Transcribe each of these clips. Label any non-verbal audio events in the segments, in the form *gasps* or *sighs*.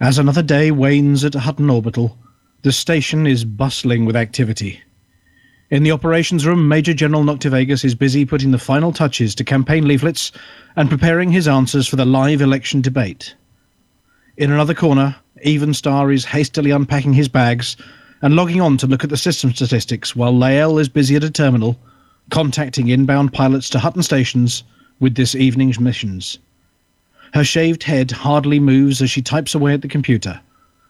As another day wanes at Hutton Orbital, the station is bustling with activity. In the operations room, Major General Noctivagus is busy putting the final touches to campaign leaflets and preparing his answers for the live election debate. In another corner, Evenstar is hastily unpacking his bags and logging on to look at the system statistics while Lael is busy at a terminal, contacting inbound pilots to Hutton stations with this evening's missions. Her shaved head hardly moves as she types away at the computer,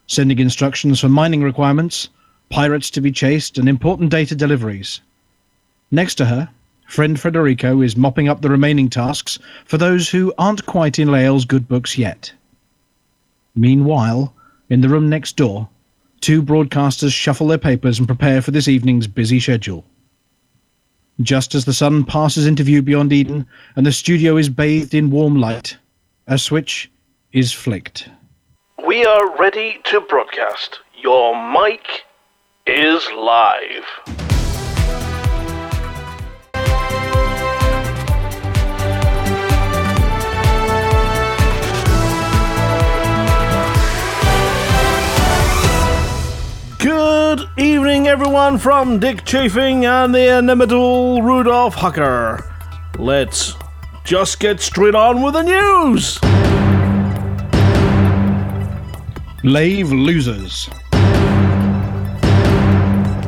sending instructions for mining requirements, pirates to be chased, and important data deliveries. Next to her, friend Frederico is mopping up the remaining tasks for those who aren't quite in Lael's good books yet. Meanwhile, in the room next door, two broadcasters shuffle their papers and prepare for this evening's busy schedule. Just as the sun passes into view beyond Eden and the studio is bathed in warm light, a switch is flicked. We are ready to broadcast. Your mic is live. Good evening, everyone, from Dick Chafing and the inimitable Rudolph Hucker. Let's just get straight on with the news. Lave losers.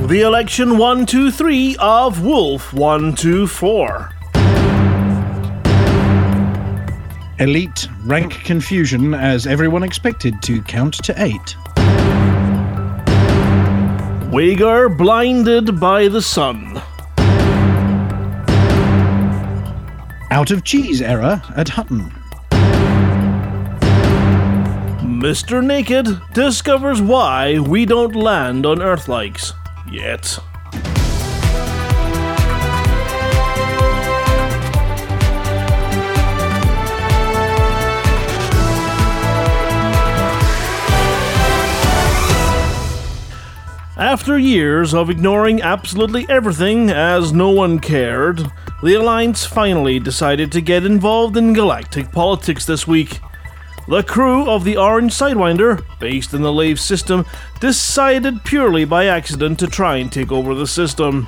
The election 123 of Wolf 124. Elite rank confusion as everyone expected to count to eight. Wager blinded by the sun. Out of cheese error at Hutton. Mr. Naked discovers why we don't land on Earthlikes yet. After years of ignoring absolutely everything as no one cared, the Alliance finally decided to get involved in galactic politics this week. The crew of the Orange Sidewinder, based in the Lave system, decided purely by accident to try and take over the system.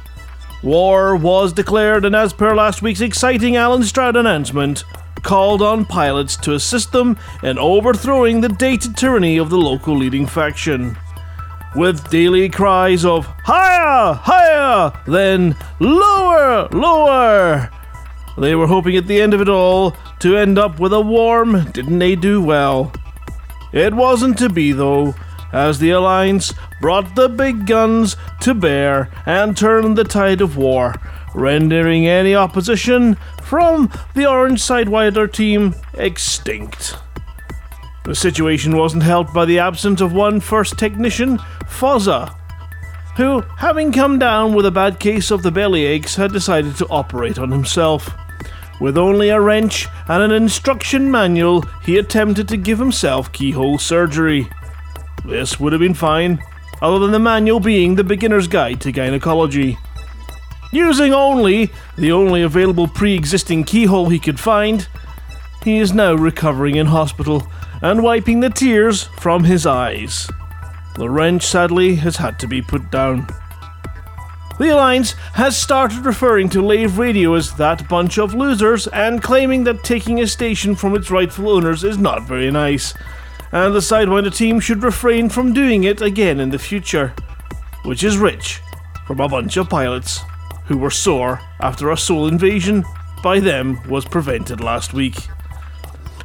War was declared, and as per last week's exciting Alan Stroud announcement, called on pilots to assist them in overthrowing the dated tyranny of the local leading faction. With daily cries of higher, higher, then lower, lower, they were hoping at the end of it all to end up with a warm, didn't they do well? It wasn't to be, though, as the Alliance brought the big guns to bear and turned the tide of war, rendering any opposition from the Orange Sidewinder team extinct. The situation wasn't helped by the absence of one first technician, Fozza, who, having come down with a bad case of the belly aches, had decided to operate on himself. With only a wrench and an instruction manual, he attempted to give himself keyhole surgery. This would have been fine, other than the manual being the beginner's guide to gynecology. Using only the only available pre existing keyhole he could find, he is now recovering in hospital and wiping the tears from his eyes. The wrench, sadly, has had to be put down. The Alliance has started referring to Lave Radio as that bunch of losers and claiming that taking a station from its rightful owners is not very nice, and the Sidewinder team should refrain from doing it again in the future, which is rich from a bunch of pilots who were sore after a soul invasion by them was prevented last week.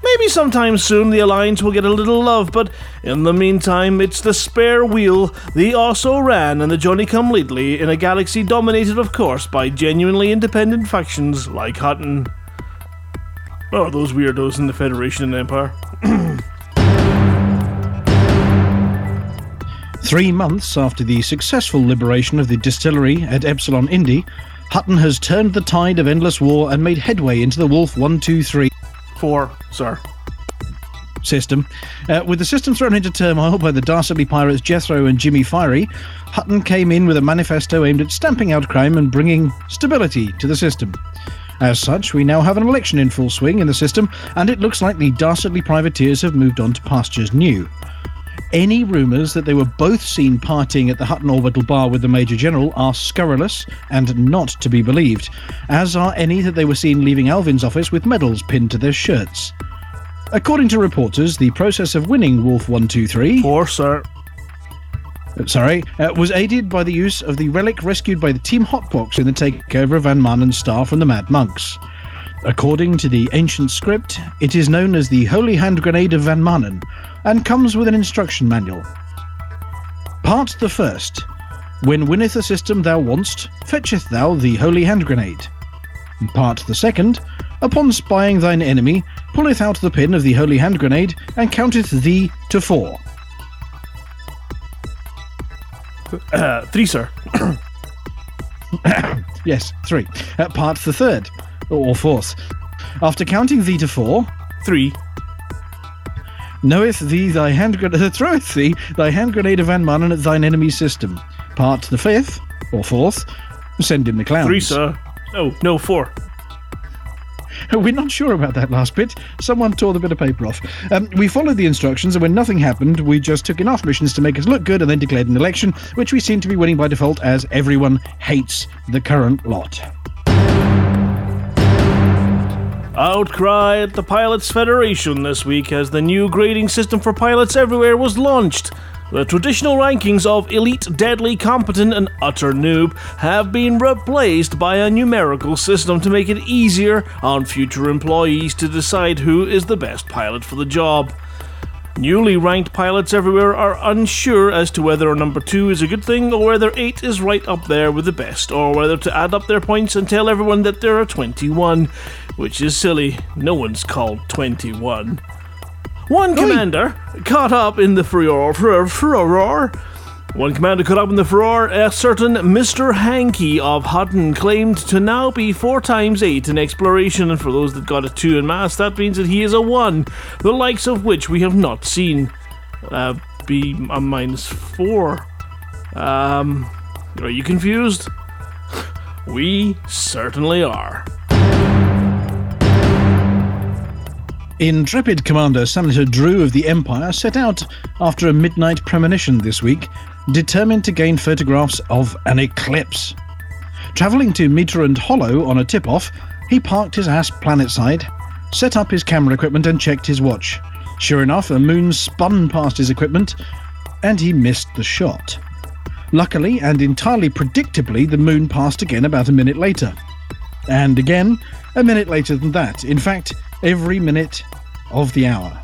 Maybe sometime soon the Alliance will get a little love, but in the meantime, it's the spare wheel, the also ran, and the Johnny come lately in a galaxy dominated, of course, by genuinely independent factions like Hutton. Oh, those weirdos in the Federation and Empire. *coughs* Three months after the successful liberation of the distillery at Epsilon Indi, Hutton has turned the tide of endless war and made headway into the Wolf 123 Four, sir. system. Uh, with the system thrown into turmoil by the dastardly pirates Jethro and Jimmy Fiery, Hutton came in with a manifesto aimed at stamping out crime and bringing stability to the system. As such, we now have an election in full swing in the system, and it looks like the dastardly privateers have moved on to pastures new. Any rumours that they were both seen partying at the Hutton Orbital Bar with the Major General are scurrilous and not to be believed, as are any that they were seen leaving Alvin's office with medals pinned to their shirts. According to reporters, the process of winning Wolf 123 Four, sir. sorry, uh, was aided by the use of the relic rescued by the Team Hotbox in the takeover of Van Maanen's star from the Mad Monks. According to the ancient script, it is known as the Holy Hand Grenade of Van Maanen and comes with an instruction manual. Part the first. When winneth a system thou wantst, fetcheth thou the Holy Hand Grenade. Part the second. Upon spying thine enemy, pulleth out the pin of the Holy Hand Grenade and counteth thee to four. Uh, three, sir. *coughs* Yes, three. Uh, part the third, or fourth. After counting thee to four, Three. knoweth thee thy hand grenade, *laughs* throweth thee thy hand grenade of Van Maanen at thine enemy's system. Part the fifth, or fourth, send in the clowns. Three, sir. No, no, four. *laughs* We're not sure about that last bit. Someone tore the bit of paper off. Um, we followed the instructions, and when nothing happened, we just took enough missions to make us look good and then declared an election, which we seem to be winning by default as everyone hates the current lot. Outcry at the Pilots Federation this week as the new grading system for pilots everywhere was launched. The traditional rankings of elite, deadly, competent, and utter noob have been replaced by a numerical system to make it easier on future employees to decide who is the best pilot for the job. Newly ranked pilots everywhere are unsure as to whether a number 2 is a good thing or whether 8 is right up there with the best, or whether to add up their points and tell everyone that there are 21, which is silly. No one's called 21. One commander caught up in the furor, furor, furor. One commander caught up in the furor, a certain Mr. Hankey of Hutton claimed to now be 4 times 8 in exploration, and for those that got a 2 in mass, that means that he is a 1, the likes of which we have not seen. Uh, be a minus 4. Um, are you confused? *laughs* We certainly are. Intrepid Commander Senator Drew of the Empire set out after a midnight premonition this week, determined to gain photographs of an eclipse. Travelling to Meterand Hollow on a tip off, he parked his ass planetside, set up his camera equipment, and checked his watch. Sure enough, a moon spun past his equipment, and he missed the shot. Luckily and entirely predictably, the moon passed again about a minute later. And again, a minute later than that. In fact, every minute of the hour.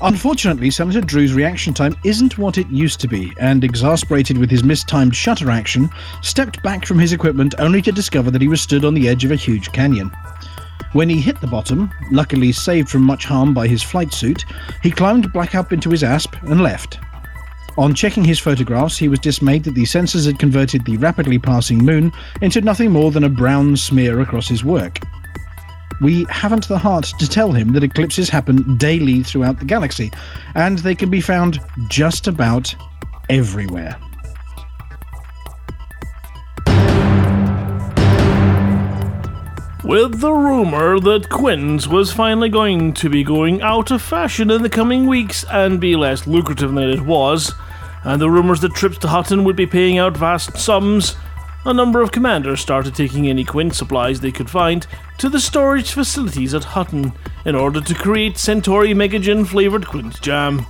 Unfortunately, Senator Drew's reaction time isn't what it used to be, and exasperated with his mistimed shutter action, stepped back from his equipment only to discover that he was stood on the edge of a huge canyon. When he hit the bottom, luckily saved from much harm by his flight suit, he climbed back up into his asp and left. On checking his photographs, he was dismayed that the sensors had converted the rapidly passing moon into nothing more than a brown smear across his work. We haven't the heart to tell him that eclipses happen daily throughout the galaxy, and they can be found just about everywhere. With the rumor that Quinn's was finally going to be going out of fashion in the coming weeks and be less lucrative than it was, and the rumors that trips to Hutton would be paying out vast sums, a number of commanders started taking any Quinn supplies they could find to the storage facilities at Hutton in order to create Centauri Mega Gin flavored Quinn's jam.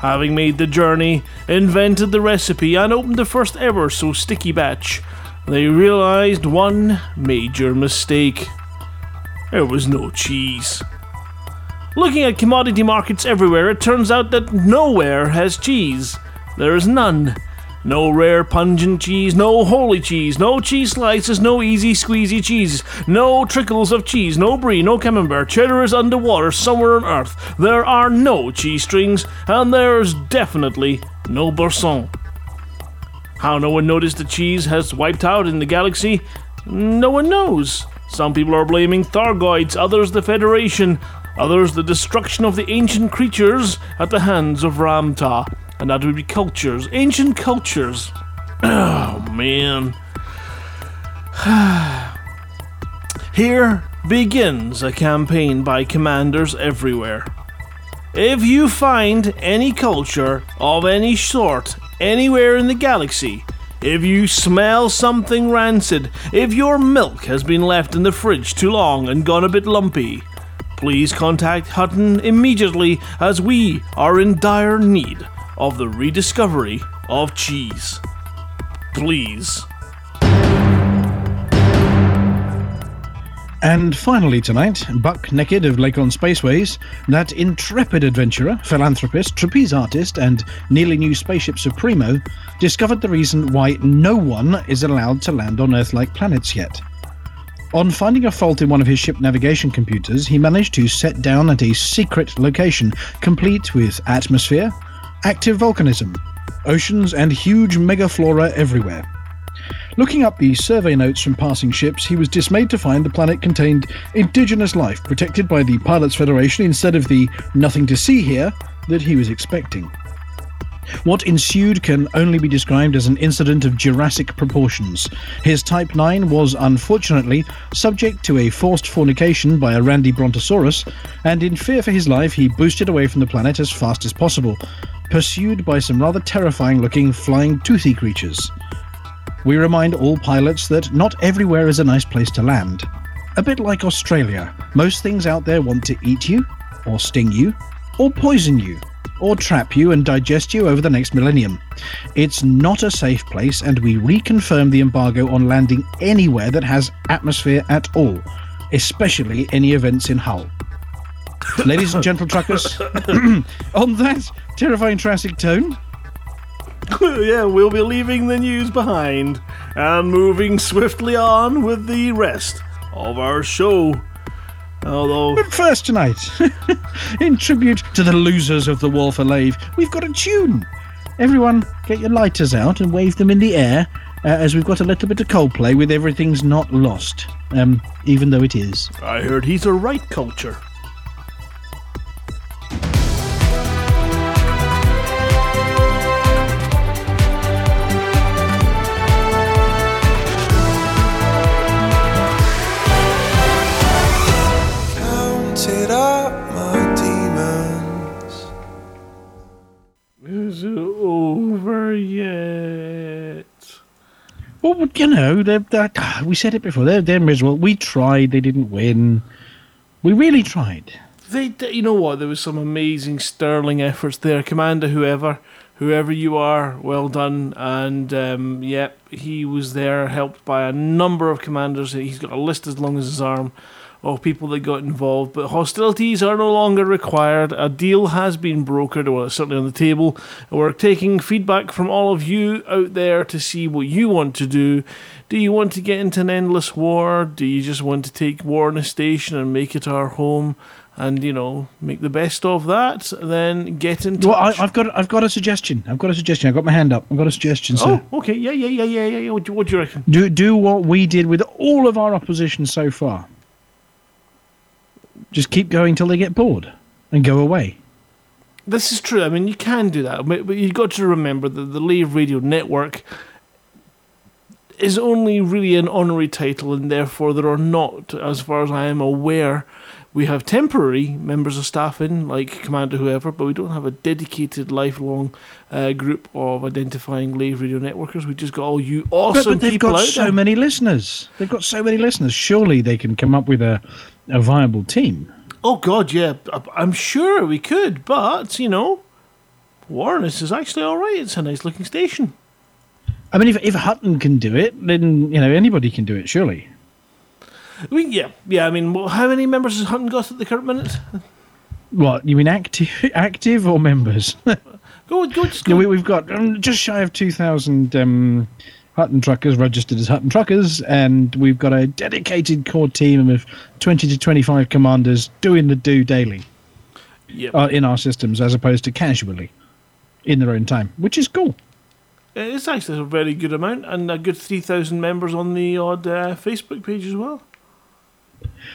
Having made the journey, invented the recipe, and opened the first ever so sticky batch, they realized one major mistake. There was no cheese. Looking at commodity markets everywhere, it turns out that nowhere has cheese. There is none. No rare pungent cheese, no holy cheese, no cheese slices, no easy squeezy cheese, no trickles of cheese, no brie, no camembert. Cheddar is underwater somewhere on earth. There are no cheese strings, and there's definitely no boursin. How no one noticed the cheese has wiped out in the galaxy? No one knows. Some people are blaming Thargoids, others the Federation, others the destruction of the ancient creatures at the hands of Ramta. And that would be cultures, ancient cultures. *clears throat* Oh man. *sighs* Here begins a campaign by commanders everywhere. If you find any culture of any sort anywhere in the galaxy, if you smell something rancid, if your milk has been left in the fridge too long and gone a bit lumpy, please contact Hutton immediately as we are in dire need of the rediscovery of cheese. Please. And finally tonight, Buck Naked of Lakon Spaceways, that intrepid adventurer, philanthropist, trapeze artist, and nearly new spaceship supremo, discovered the reason why no one is allowed to land on Earth-like planets yet. On finding a fault in one of his ship navigation computers, he managed to set down at a secret location, complete with atmosphere, active volcanism, oceans, and huge megaflora everywhere. Looking up the survey notes from passing ships, he was dismayed to find the planet contained indigenous life protected by the Pilots Federation instead of the nothing to see here that he was expecting. What ensued can only be described as an incident of Jurassic proportions. His Type 9 was unfortunately subject to a forced fornication by a Randy Brontosaurus, and in fear for his life, he boosted away from the planet as fast as possible, pursued by some rather terrifying looking flying toothy creatures. We remind all pilots that not everywhere is a nice place to land. A bit like Australia, most things out there want to eat you, or sting you, or poison you, or trap you and digest you over the next millennium. It's not a safe place, and we reconfirm the embargo on landing anywhere that has atmosphere at all, especially any events in Hull. Ladies and gentle truckers, *clears throat* on that terrifying Triassic tone, *laughs* yeah, we'll be leaving the news behind and moving swiftly on with the rest of our show. Although, But first tonight, *laughs* in tribute to the losers of the War for Lave, we've got a tune. Everyone, get your lighters out and wave them in the air, uh, as we've got a little bit of Coldplay with Everything's Not Lost, um, even though it is. I heard he's a right culture. Over yet? Well, you know, they're, they're, we said it before, they're, they're miserable. We tried, they didn't win. We really tried. They, you know what? There was some amazing sterling efforts there, Commander. Whoever, whoever you are, well done. And um, yeah, he was there, helped by a number of commanders. He's got a list as long as his arm of people that got involved. But hostilities are no longer required. A deal has been brokered, or it's certainly on the table. We're taking feedback from all of you out there to see what you want to do. Do you want to get into an endless war? Do you just want to take war in a station and make it our home? and you know make the best of that, then get into. Well, I, I've got I've got a suggestion. I've got a suggestion. I've got my hand up. I've got a suggestion, sir. oh, okay, yeah, yeah, yeah, yeah, yeah. yeah. What, do- what do you reckon? Do do what we did with all of our opposition so far. Just keep going till they get bored and go away. This is true. I mean, you can do that, but, but you've got to remember that the Lave Radio Network is only really an honorary title, and therefore there are not, as far as I am aware, we have temporary members of staff in, like Commander whoever, but we don't have a dedicated lifelong uh, group of identifying Lave Radio Networkers. We just got all you But, awesome but they've people got out so there. many listeners. They've got so many listeners. Surely they can come up with a, a viable team. Oh God, yeah, I'm sure we could, but you know, Warness is actually all right. It's a nice looking station. I mean, if if Hutton can do it, then you know anybody can do it. Surely. I mean, yeah, yeah. I mean, well, how many members has Hutton got at the current minute? What you mean, active, *laughs* active or members? *laughs* Go, go, just Yeah, go. we, we've got um, just shy of 2,000 um, Hutton truckers registered as Hutton truckers, and we've got a dedicated core team of 20 to 25 commanders doing the do daily Yep. uh, in our systems as opposed to casually in their own time, which is cool. it's actually a very good amount, and a good three thousand members on the odd uh, Facebook page as well.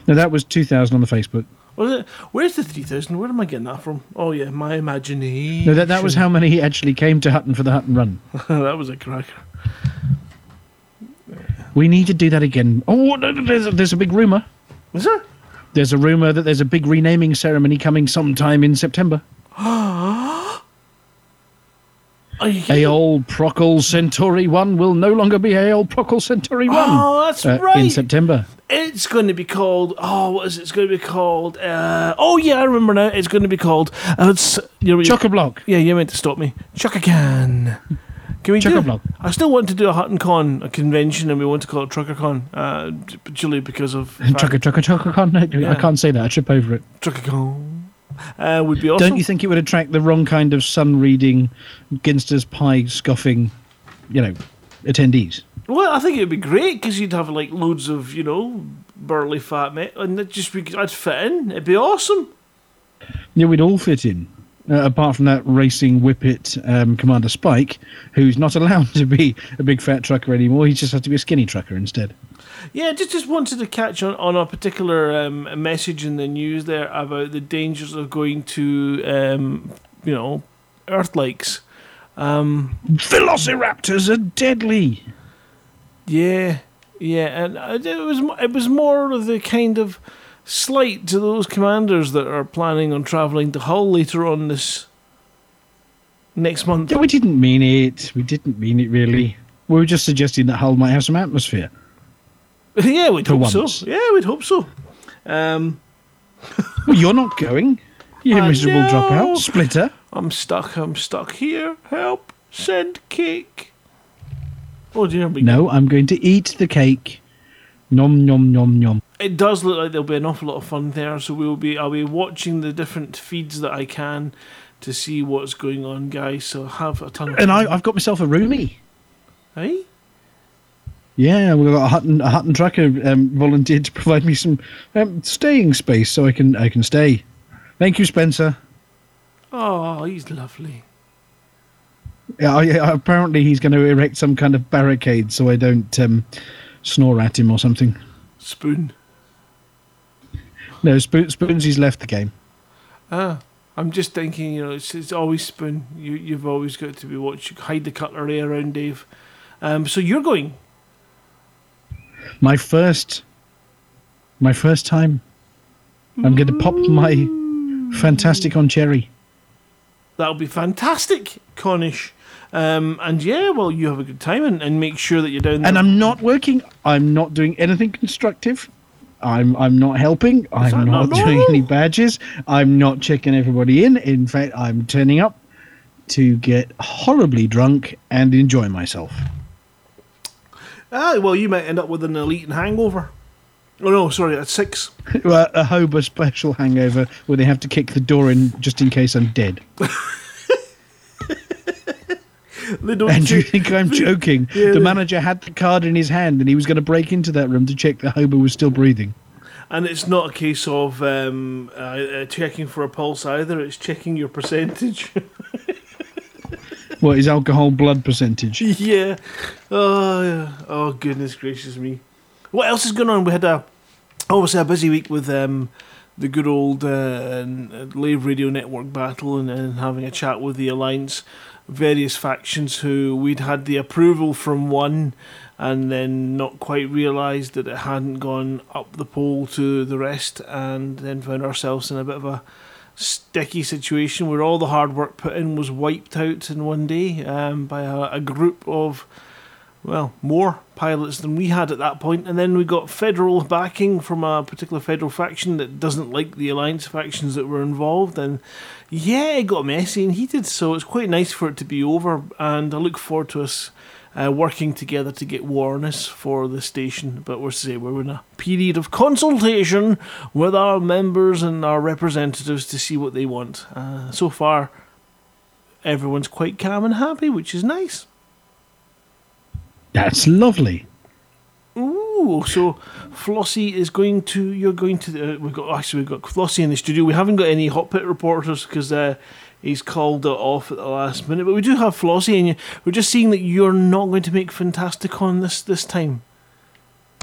Now, that was 2,000 on the Facebook. Was it? Where's the three thousand? Where am I getting that from? Oh yeah, my imagination. No, that, that was how many actually came to Hutton for the Hutton run. *laughs* that was a cracker. We need to do that again. Oh, there's a, there's a big rumour. Was there? There's a rumor that there's a big renaming ceremony coming sometime in September. *gasps* *gasps* *gasps* Kidding? Procol Centauri 1 will no longer be Aol Procol Centauri 1 Oh, that's uh, right. in September. It's going to be called. Oh, what is it? It's going to be called. Uh, oh yeah, I remember now. It's going to be called. Uh, it's, you know, block. Yeah, you meant to stop me. Chuckacan. Can we do? Chock-a-block. I still want to do a Hutton Con, a convention, and we want to call it TruckerCon, uh, purely because of Chugga chugga chugga con. *laughs* I Yeah. can't say that. I trip over it. TruckerCon. Uh, would be awesome. Don't you think it would attract the wrong kind of sun reading, Ginster's pie scoffing, you know, attendees? Well, I think it'd be great because you'd have like loads of you know burly fat men, and it just be, I'd fit in. It'd be awesome. Yeah, we'd all fit in. Uh, apart from that racing whippet um, Commander Spike, who's not *laughs* allowed to be a big fat trucker anymore. He just has to be a skinny trucker instead. Yeah, just just wanted to catch on, on a particular um, message in the news there about the dangers of going to um, you know Earth lakes. Um, Velociraptors are deadly. Yeah, yeah, and it was it was more of the kind of slight to those commanders that are planning on travelling to Hull later on this next month. Yeah, we didn't mean it. We didn't mean it really. We were just suggesting that Hull might have some atmosphere. *laughs* yeah, we'd hope once. so. Yeah, we'd hope so. Um, *laughs* Well, you're not going. You miserable know. dropout. Splitter. I'm stuck. I'm stuck here. Help! Send cake. Oh dear me. No, I'm going to eat the cake. Nom nom nom nom. It does look like there'll be an awful lot of fun there. So we'll be. I'll be watching the different feeds that I can to see what's going on, guys. So have a ton of And fun. I, I've got myself a roomie. Hey? Yeah, we've got a Hutton, a Hutton trucker um, volunteered to provide me some um, staying space so I can I can stay. Thank you, Spencer. Oh, he's lovely. Yeah, I, apparently he's going to erect some kind of barricade so I don't um, snore at him or something. Spoon. No, Spoon, Spoon's Spoonsy's left the game. Ah, I'm just thinking, you know, it's, it's always spoon. You you've always got to be watching. Hide the cutlery around Dave. Um, so you're going. My first, my first time. I'm going to pop my fantastic on cherry. That'll be fantastic, Cornish. Um, and yeah, well, you have a good time and, and make sure that you're down there. And I'm not working. I'm not doing anything constructive. I'm I'm not helping. that I'm not not doing any badges. I'm not checking everybody in. In fact, I'm turning up to get horribly drunk and enjoy myself. Ah, well, you might end up with an elite and hangover. Oh no, sorry, at six. *laughs* Well, a Hoba special hangover where they have to kick the door in just in case I'm dead. *laughs* They don't. And you think I'm *laughs* joking? Yeah, the manager had the card in his hand and he was going to break into that room to check that Hoba was still breathing. and it's not a case of um, uh, uh, checking for a pulse either. It's checking your percentage. What is alcohol blood percentage? *laughs* yeah. Oh, yeah. Oh, goodness gracious me. What else is going on? We had a obviously a busy week with um, the good old uh, Lave Radio Network battle and, and having a chat with the Alliance, various factions who we'd had the approval from one and then not quite realised that it hadn't gone up the pole to the rest and then found ourselves in a bit of a sticky situation where all the hard work put in was wiped out in one day um, by a, a group of well, more pilots than we had at that point, and then we got federal backing from a particular federal faction that doesn't like the alliance factions that were involved, and yeah, it got messy and heated. So it's quite nice for it to be over, and I look forward to us uh, working together to get warness for the station. But we're say we're in a period of consultation with our members and our representatives to see what they want. Uh, so far, everyone's quite calm and happy, which is nice. That's lovely. Ooh, so Flossie is going to. You're going to. Uh, we've got actually we've got Flossie in the studio. We haven't got any hot pit reporters because uh, he's called it off at the last minute. But we do have Flossie, and we're just seeing that you're not going to make Fantasticon this this time.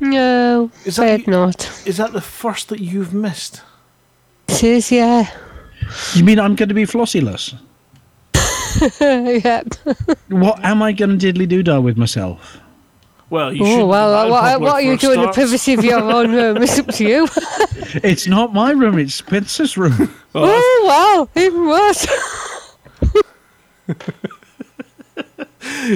No, Is that afraid you- not. Is that the first that you've missed? It is, yeah. You mean I'm going to be flossyless? *laughs* yep. What am I going to diddly doo dah with myself? Well, you Oh should. well, what, uh, what are you doing in the start. privacy of your That'd what, what are you probably doing in the privacy of your own room? It's up to you. *laughs* It's not my room, it's Spencer's room. *laughs* oh wow, even worse. *laughs*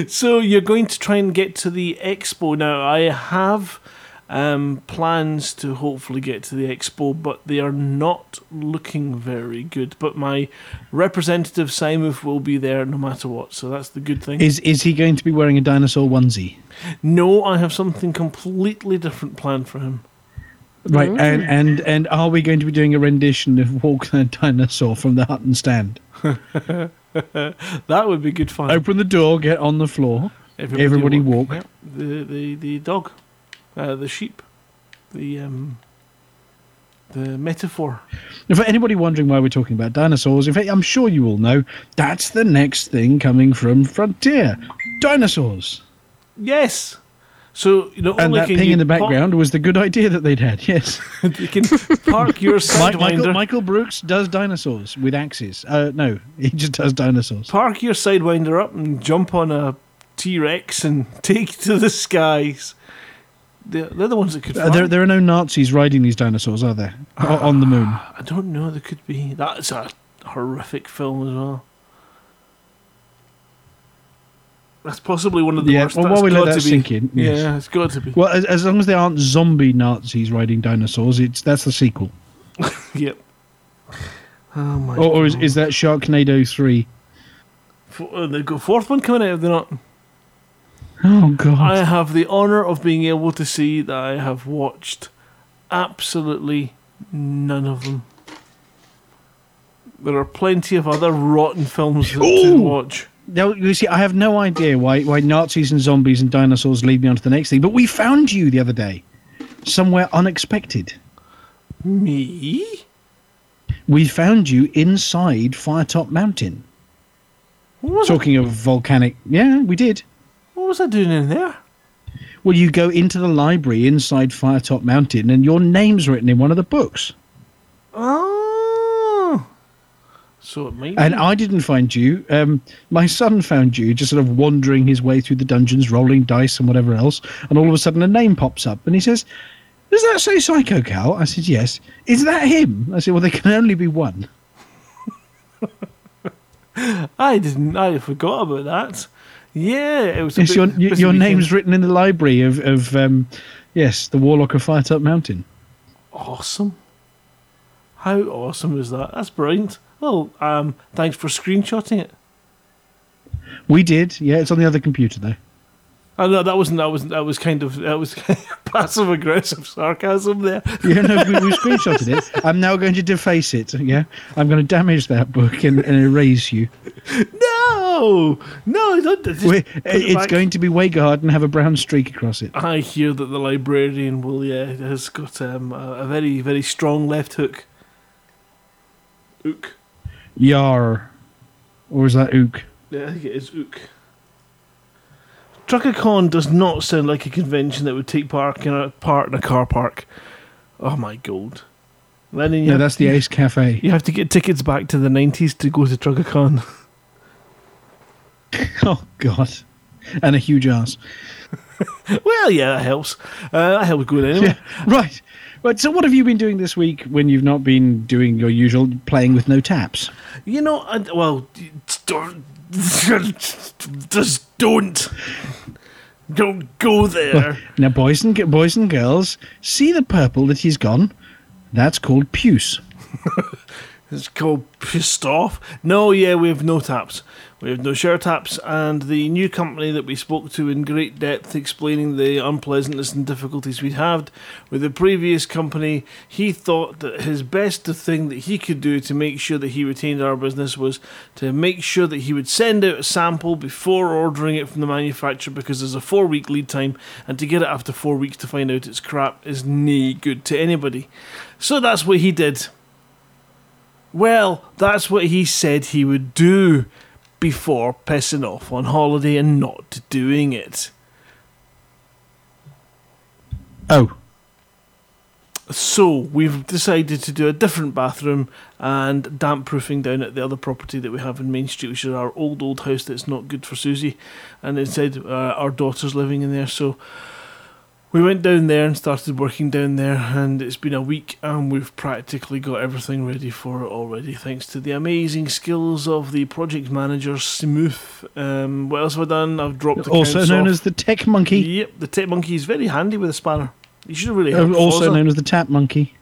So you're going to try and get to the expo now. I have um, plans to hopefully get to the expo, but they are not looking very good. But my representative Simon will be there no matter what, so that's the good thing. Is is he going to be wearing a dinosaur onesie? no, I have something completely different planned for him. Right, and, and and are we going to be doing a rendition of Walk the Dinosaur from the Hutton stand? *laughs* That would be good fun. Open the door, get on the floor. everybody walk. Yep. The the the dog, uh, the sheep, the um, the metaphor. For anybody wondering why we're talking about dinosaurs, in fact, I'm sure you all know that's the next thing coming from Frontier dinosaurs. Yes. So you know, And only that you in the park- background was the good idea that they'd had, yes. *laughs* you can park your *laughs* Mike, Michael, sidewinder. Michael Brookes does dinosaurs with axes. Uh, no, *laughs* he just does dinosaurs. Park your sidewinder up and jump on a T Rex and take to the skies. They're, they're the ones that could. Uh, there, there are no Nazis riding these dinosaurs, are there? O- on the moon. *sighs* I don't know. There could be. That's a horrific film as well. That's possibly one of the Yeah, worst. well, while we let that sink in, yes. Yeah, it's got to be. Well, as, as long as they aren't zombie Nazis riding dinosaurs, it's that's the sequel. *laughs* Yep. Oh my. Or, or is, is that Sharknado 3? F- uh, they've got fourth one coming out. Have they not? Oh, God. I have the honour of being able to see that I have watched absolutely none of them. There are plenty of other rotten films to, to watch. Now, you see, I have no idea why, why Nazis and zombies and dinosaurs lead me on to the next thing, but we found you the other day. Somewhere unexpected. Me? We found you inside Firetop Mountain. What Talking of volcanic. Yeah, we did. What was I doing in there? Well, you go into the library inside Firetop Mountain, and your name's written in one of the books. Oh. So it might And. I didn't find you. Um, my son found you, just sort of wandering his way through the dungeons, rolling dice and whatever else. And all of a sudden, a name pops up, and he says, "Does that say Psycho Cal?" I said, "Yes." Is that him? I said, "Well, there can only be one." *laughs* I didn't. I forgot about that. Yeah, it was. Yes, bit- your your name's written in the library of of um, yes, the Warlock of Firetop Mountain. awesome. How awesome is that? That's brilliant. Well, um, thanks for screenshotting it. We did. Yeah, it's on the other computer though. I know that wasn't that was that was kind of that was *laughs* passive aggressive sarcasm there. *laughs* Yeah, no, we, we screenshotted it. I'm now going to deface it. Yeah, I'm going to damage that book and, and erase you. *laughs* No, no, don't. Just We- put it it's back. going to be Wayguard and have a brown streak across it. I hear that the librarian will yeah has got um, a, a very very strong left hook. Ook. Yar, or is that Ook? Yeah, I think it is Ook. TruckerCon does not sound like a convention that would take part in a part in a car park. Oh my god! Then you Yeah, have, that's the Ace Cafe. you have to get tickets back to the nineties to go to TruckerCon. *laughs* *laughs* Oh God, and a huge ass. well, yeah, that helps. Uh, that helps going anyway. Yeah, right. Right. So, what have you been doing this week when you've not been doing your usual playing with no taps? You know, I, well, don't, just don't, don't go there. Now, boys and boys and girls, see the purple that he's gone. That's called puce. *laughs* It's called pissed off. No, yeah, we have no taps. We have no share taps, and the new company that we spoke to in great depth, explaining the unpleasantness and difficulties we'd had with the previous company, he thought that his best thing that he could do to make sure that he retained our business was to make sure that he would send out a sample before ordering it from the manufacturer because there's a four week lead time, and to get it after four weeks to find out it's crap is nae good to anybody. So that's what he did. Well, that's what he said he would do before pissing off on holiday and not doing it. Oh, So we've decided to do a different bathroom and damp proofing down at the other property that we have in Main Street, which is our old old house that's not good for Susie, and instead uh, our daughter's living in there. So we went down there and started working down there, and it's been a week, and we've practically got everything ready for it already, thanks to the amazing skills of the project manager Smooth. Um, what else have I done? I've dropped the Also known off. as the Tech Monkey, Yep, the tech monkey is very handy with a spanner. You should have really uh, also known as the Tap Monkey.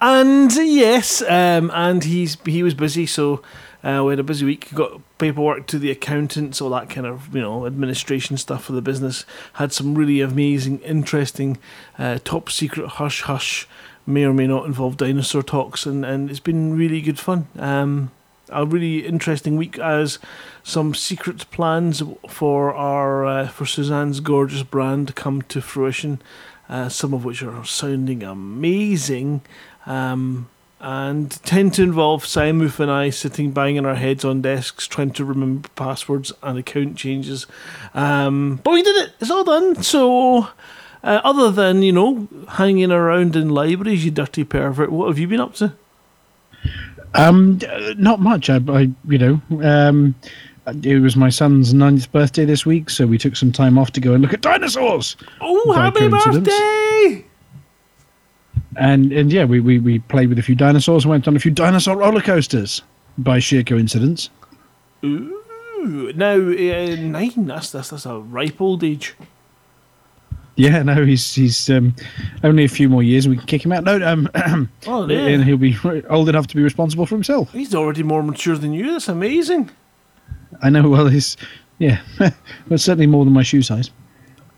And yes, um, and he's he was busy, so uh, we had a busy week. Got paperwork to the accountants, all that kind of you know administration stuff for the business. Had some really amazing, interesting, uh, top secret hush hush, may or may not involve dinosaur talks, and and it's been really good fun. Um, a really interesting week as some secret plans for our uh, for Suzanne's gorgeous brand come to fruition. Uh, some of which are sounding amazing um, and tend to involve Simon and I sitting banging our heads on desks trying to remember passwords and account changes. Um, but we did it. It's all done. So, uh, other than you know hanging around in libraries, you dirty pervert, what have you been up to? Um, not much. I, I you know, um, it was my son's ninth birthday this week, so we took some time off to go and look at dinosaurs. Oh, happy birthday! And and yeah, we, we, we played with a few dinosaurs and went on a few dinosaur roller coasters by sheer coincidence. Ooh, now uh, nine. That's that's that's a ripe old age. Yeah, no, he's he's um, only a few more years and we can kick him out. No, um, *clears throat* Oh yeah. and he'll be *laughs* old enough to be responsible for himself. he's already more mature than you. That's amazing. I know. Well, he's yeah, *laughs* well, certainly more than my shoe size.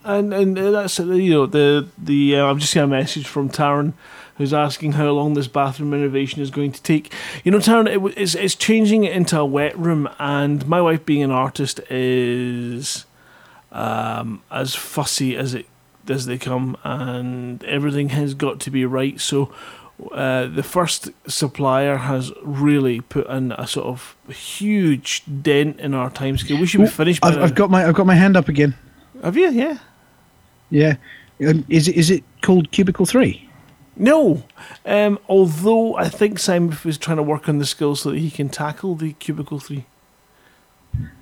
And and that's you know the the uh, I've just got a message from Taryn who's asking how long this bathroom renovation is going to take. You know, Taryn, it, it's it's changing it into a wet room, and my wife being an artist is um, as fussy as it as they come, and everything has got to be right. So. Uh, the first supplier has really put in a sort of huge dent in our timescale. We should be finished. By I've. I've got my I've got my hand up again. Have you? Yeah. Yeah, um, is it is it called Cubicle Three? No, um, although I think Simon was trying to work on the skills so that he can tackle the cubicle three.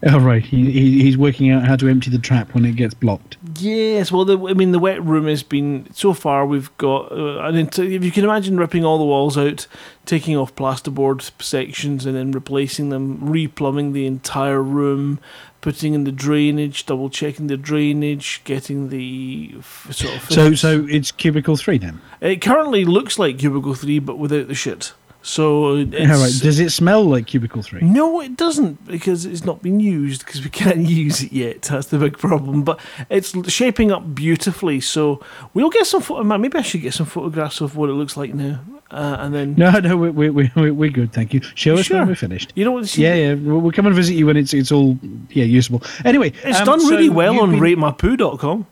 Oh right, he, he he's working out how to empty the trap when it gets blocked. Yes, well, the, I mean, the wet room has been so far. We've got, uh, an int- if you can imagine, ripping all the walls out, taking off plasterboard sections, and then replacing them, replumbing the entire room, putting in the drainage, double checking the drainage, getting the f- sort of. So so it's Cubicle Three then. it currently looks like cubicle three, but without the shit. So it's, All right. Does it smell like Cubicle Three? No, it doesn't because it's not been used because we *laughs* can't use it yet. That's the big problem. But it's shaping up beautifully. So we'll get some photo. Maybe I should get some photographs of what it looks like now, uh, and then No, no, we we we we- we're good, thank you. Show us Sure. when we're finished. you know what? Yeah, yeah, we'll we'll come and visit you when it's it's all yeah usable. Anyway, It's um, done so really well you've on been- ratemypoo.com.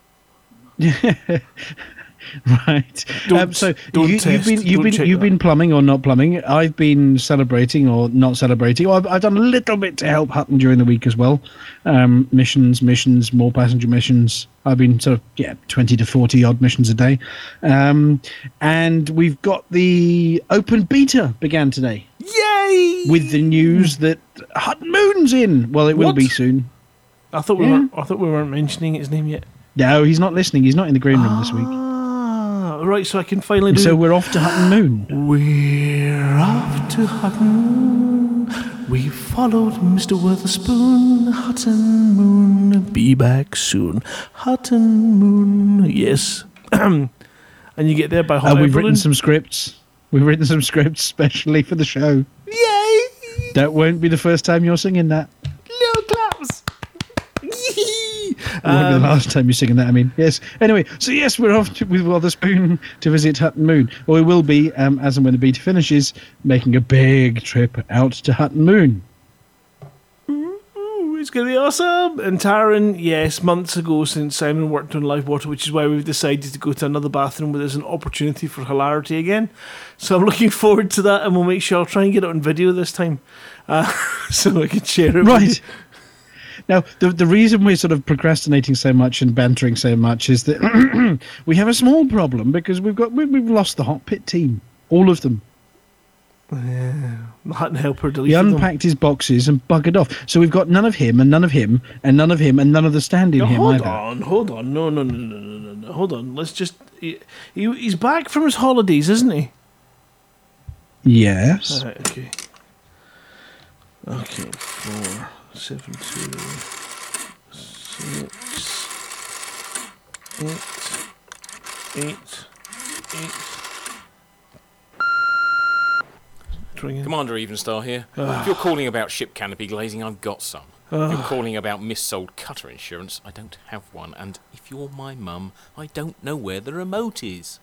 *laughs* *laughs* Right. Don't- um, so you, you've been you've don't been you've that. been plumbing or not plumbing. I've been celebrating or not celebrating. Or I've, I've done a little bit to help Hutton during the week as well. Um, missions, missions, more passenger missions. I've been sort of yeah twenty to forty odd missions a day, um, and we've got the open beta began today Yay! with the news that Hutton Moon's in. Well, it will What? be soon. I thought we Yeah. weren't. I thought we weren't mentioning his name yet. No, he's not listening. He's not in the green room this week. Ah, right. So I can finally do. So we're off to Hutton Moon. We're off to Hutton. We followed Mr. Witherspoon. Hutton Moon. Be back soon. Hutton Moon. Yes. *clears throat* and you get there by Uh, hot air we've written some scripts. We've written some scripts *laughs* specially for the show. Yay! That won't be the first time you're singing that. Little claps. It won't be Um, the last time you're singing that. I mean, yes. Anyway, so yes, we're off to, with Witherspoon to visit Hutton Moon. Or we will be, um, as and when the beta finishes, making a big trip out to Hutton Moon. Ooh, it's going to be awesome. And Taryn, yes, months ago since Simon worked on Live Water, which is why we've decided to go to another bathroom where there's an opportunity for hilarity again. So I'm *laughs* looking forward to that, and we'll make sure I'll try and get it on video this time, uh, *laughs* so I can share it. with Right. Now, the, the reason we're sort of procrastinating so much and bantering so much is that *clears throat* we have a small problem because we've got we, we've lost the hot pit team, all of them. Yeah, Martin Helper He deleted them. unpacked his boxes and buggered off. So we've got none of him and none of him and none of him and none of the stand-in Now, him hold either. on, hold on. No, no, no, no, no, no, no. Hold on. Let's just. He, he, he's back from his holidays, isn't he? Yes. Alright, okay. Okay, four, seven, two, six, eight, eight, eight. Try. Commander Evenstar here. Ah. if you're calling about ship canopy glazing, I've got some. If you're ah. calling about missold cutter insurance, I don't have one. And if you're my mum, I don't know where the remote is.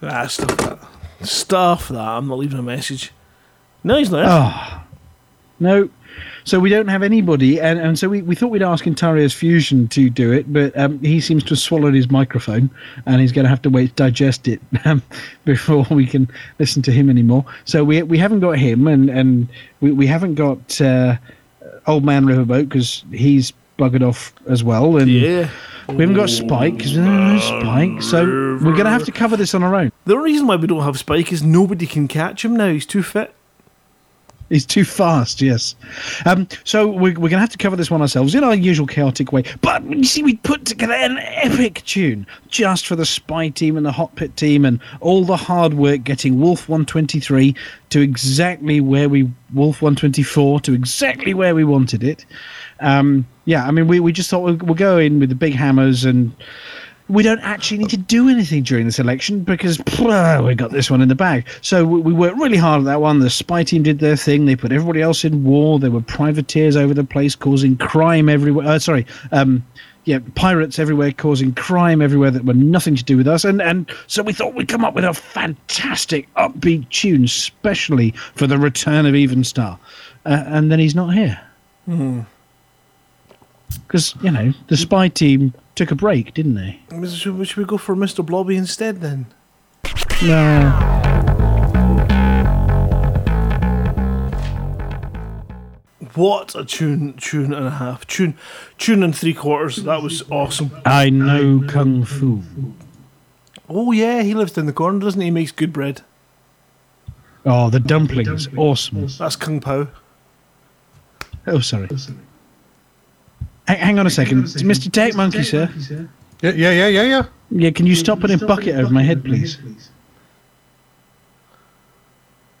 Ah, stuff that. Stuff that. I'm not leaving a message. No, he's not. Oh. No. So we don't have anybody, and, and so we, we thought we'd ask Intarius Fusion to do it, but um, he seems to have swallowed his microphone, and he's going to have to wait to digest it *laughs* um, before we can listen to him anymore. So we we haven't got him, and, and we, we haven't got uh, Old Man Riverboat because he's buggered off as well, and Yeah. we haven't got Spike because no Spike. So we're going to have to cover this on our own. The reason why we don't have Spike is nobody can catch him now. He's too fit. He's too fast, yes. Um, so we're, we're going to have to cover this one ourselves in our usual chaotic way. But you see, we put together an epic tune just for the spy team and the hot pit team and all the hard work getting Wolf 123 to exactly where we Wolf 124 to exactly where we wanted it. Um, yeah, I mean, we, we just thought we'll, we'll go in with the big hammers and we don't actually need to do anything during this election because pff, we got this one in the bag. So we, worked really hard on that one. The spy team did their thing. They put everybody else in war. There were privateers over the place causing crime everywhere. Uh, sorry, um, yeah, pirates everywhere causing crime everywhere that were nothing to do with us. And and so we thought we'd come up with a fantastic upbeat tune, especially for the return of Evenstar. Uh, and then he's not here. Because, you know, the spy team took a break, didn't they? Should, should we go for Mr. Blobby instead then? No. What a tune, tune and a half, tune, tune and three quarters. That was awesome. I know kung fu. Oh yeah, he lives down the corner, doesn't he? He makes good bread. Oh, the dumplings, awesome. That's Kung Pao. Oh, sorry. Oh, Hang, hang on a second, It's Mr. Tech Monkey, sir. Yeah, yeah, yeah, yeah, yeah. Yeah, can you stop putting a bucket over my head, please?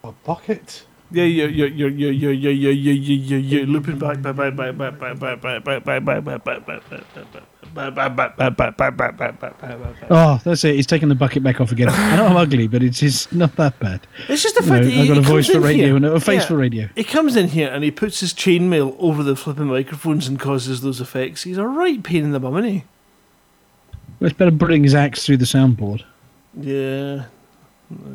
A bucket. Yeah, you're you're you're you're you're you're you're you're you're you're looping back back back back back back back back back back back back back back back Oh, that's it. He's taking the bucket back off again. I know I'm ugly, but it's, it's not that bad. It's just the You fact know, that he, I've got a voice for radio here- and a face Yeah. for radio. He comes in here and he puts his chainmail over the flipping microphones and causes those effects. He's a right pain in the bum, isn't he? Well, it's better putting his axe through the soundboard. Yeah.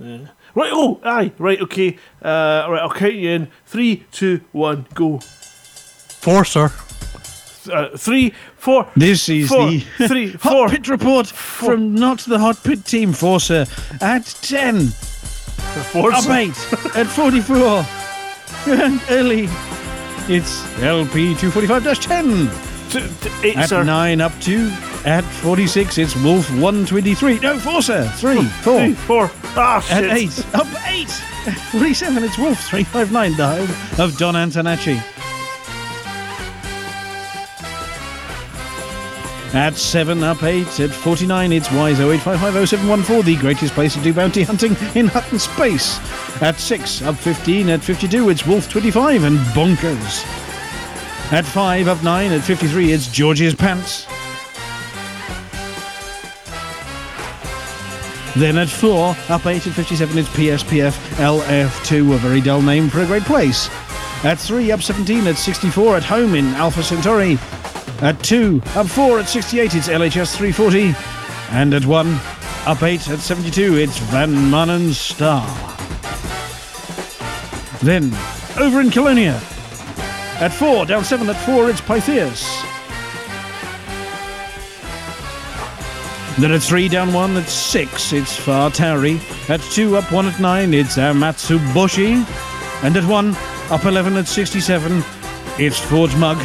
yeah. Right, oh, aye, right, okay. Uh, right, I'll count you in. Three, two, one, go. Four, sir. Uh, three, four, This is four, the three, Hot *laughs* four. Pit Report from not the Hot Pit Team Forcer at 10. four. Up 8 at 44. *laughs* And early, it's LP 245 10. Two, two, eight, At sir. 9 up to at 46, it's Wolf 123. No, Forcer 3, 4. Three, four. Ah, At 8, up 8. At 47, it's Wolf 359, the home of Don Antonacci. At 7, up 8. At 49, it's Wise 08550714, the greatest place to do bounty hunting in Hutton space. At 6, up 15. At 52, it's Wolf 25 and Bonkers. At 5, up 9. At 53, it's George's Pants. Then at 4, up 8 at 57, it's PSPF LF2, a very dull name for a great place. At 3, up 17 at 64, at home in Alpha Centauri. At 2, up 4 at 68, it's LHS 340. And at 1, up 8 at 72, it's Van Maanen Star. Then, over in Colonia. At 4, down 7 at 4, it's Pythias. Then at 3, down 1 at 6, it's Fartari. At 2, up 1 at 9, it's Amatsuboshi. And at 1, up 11 at 67, It's Forge Mug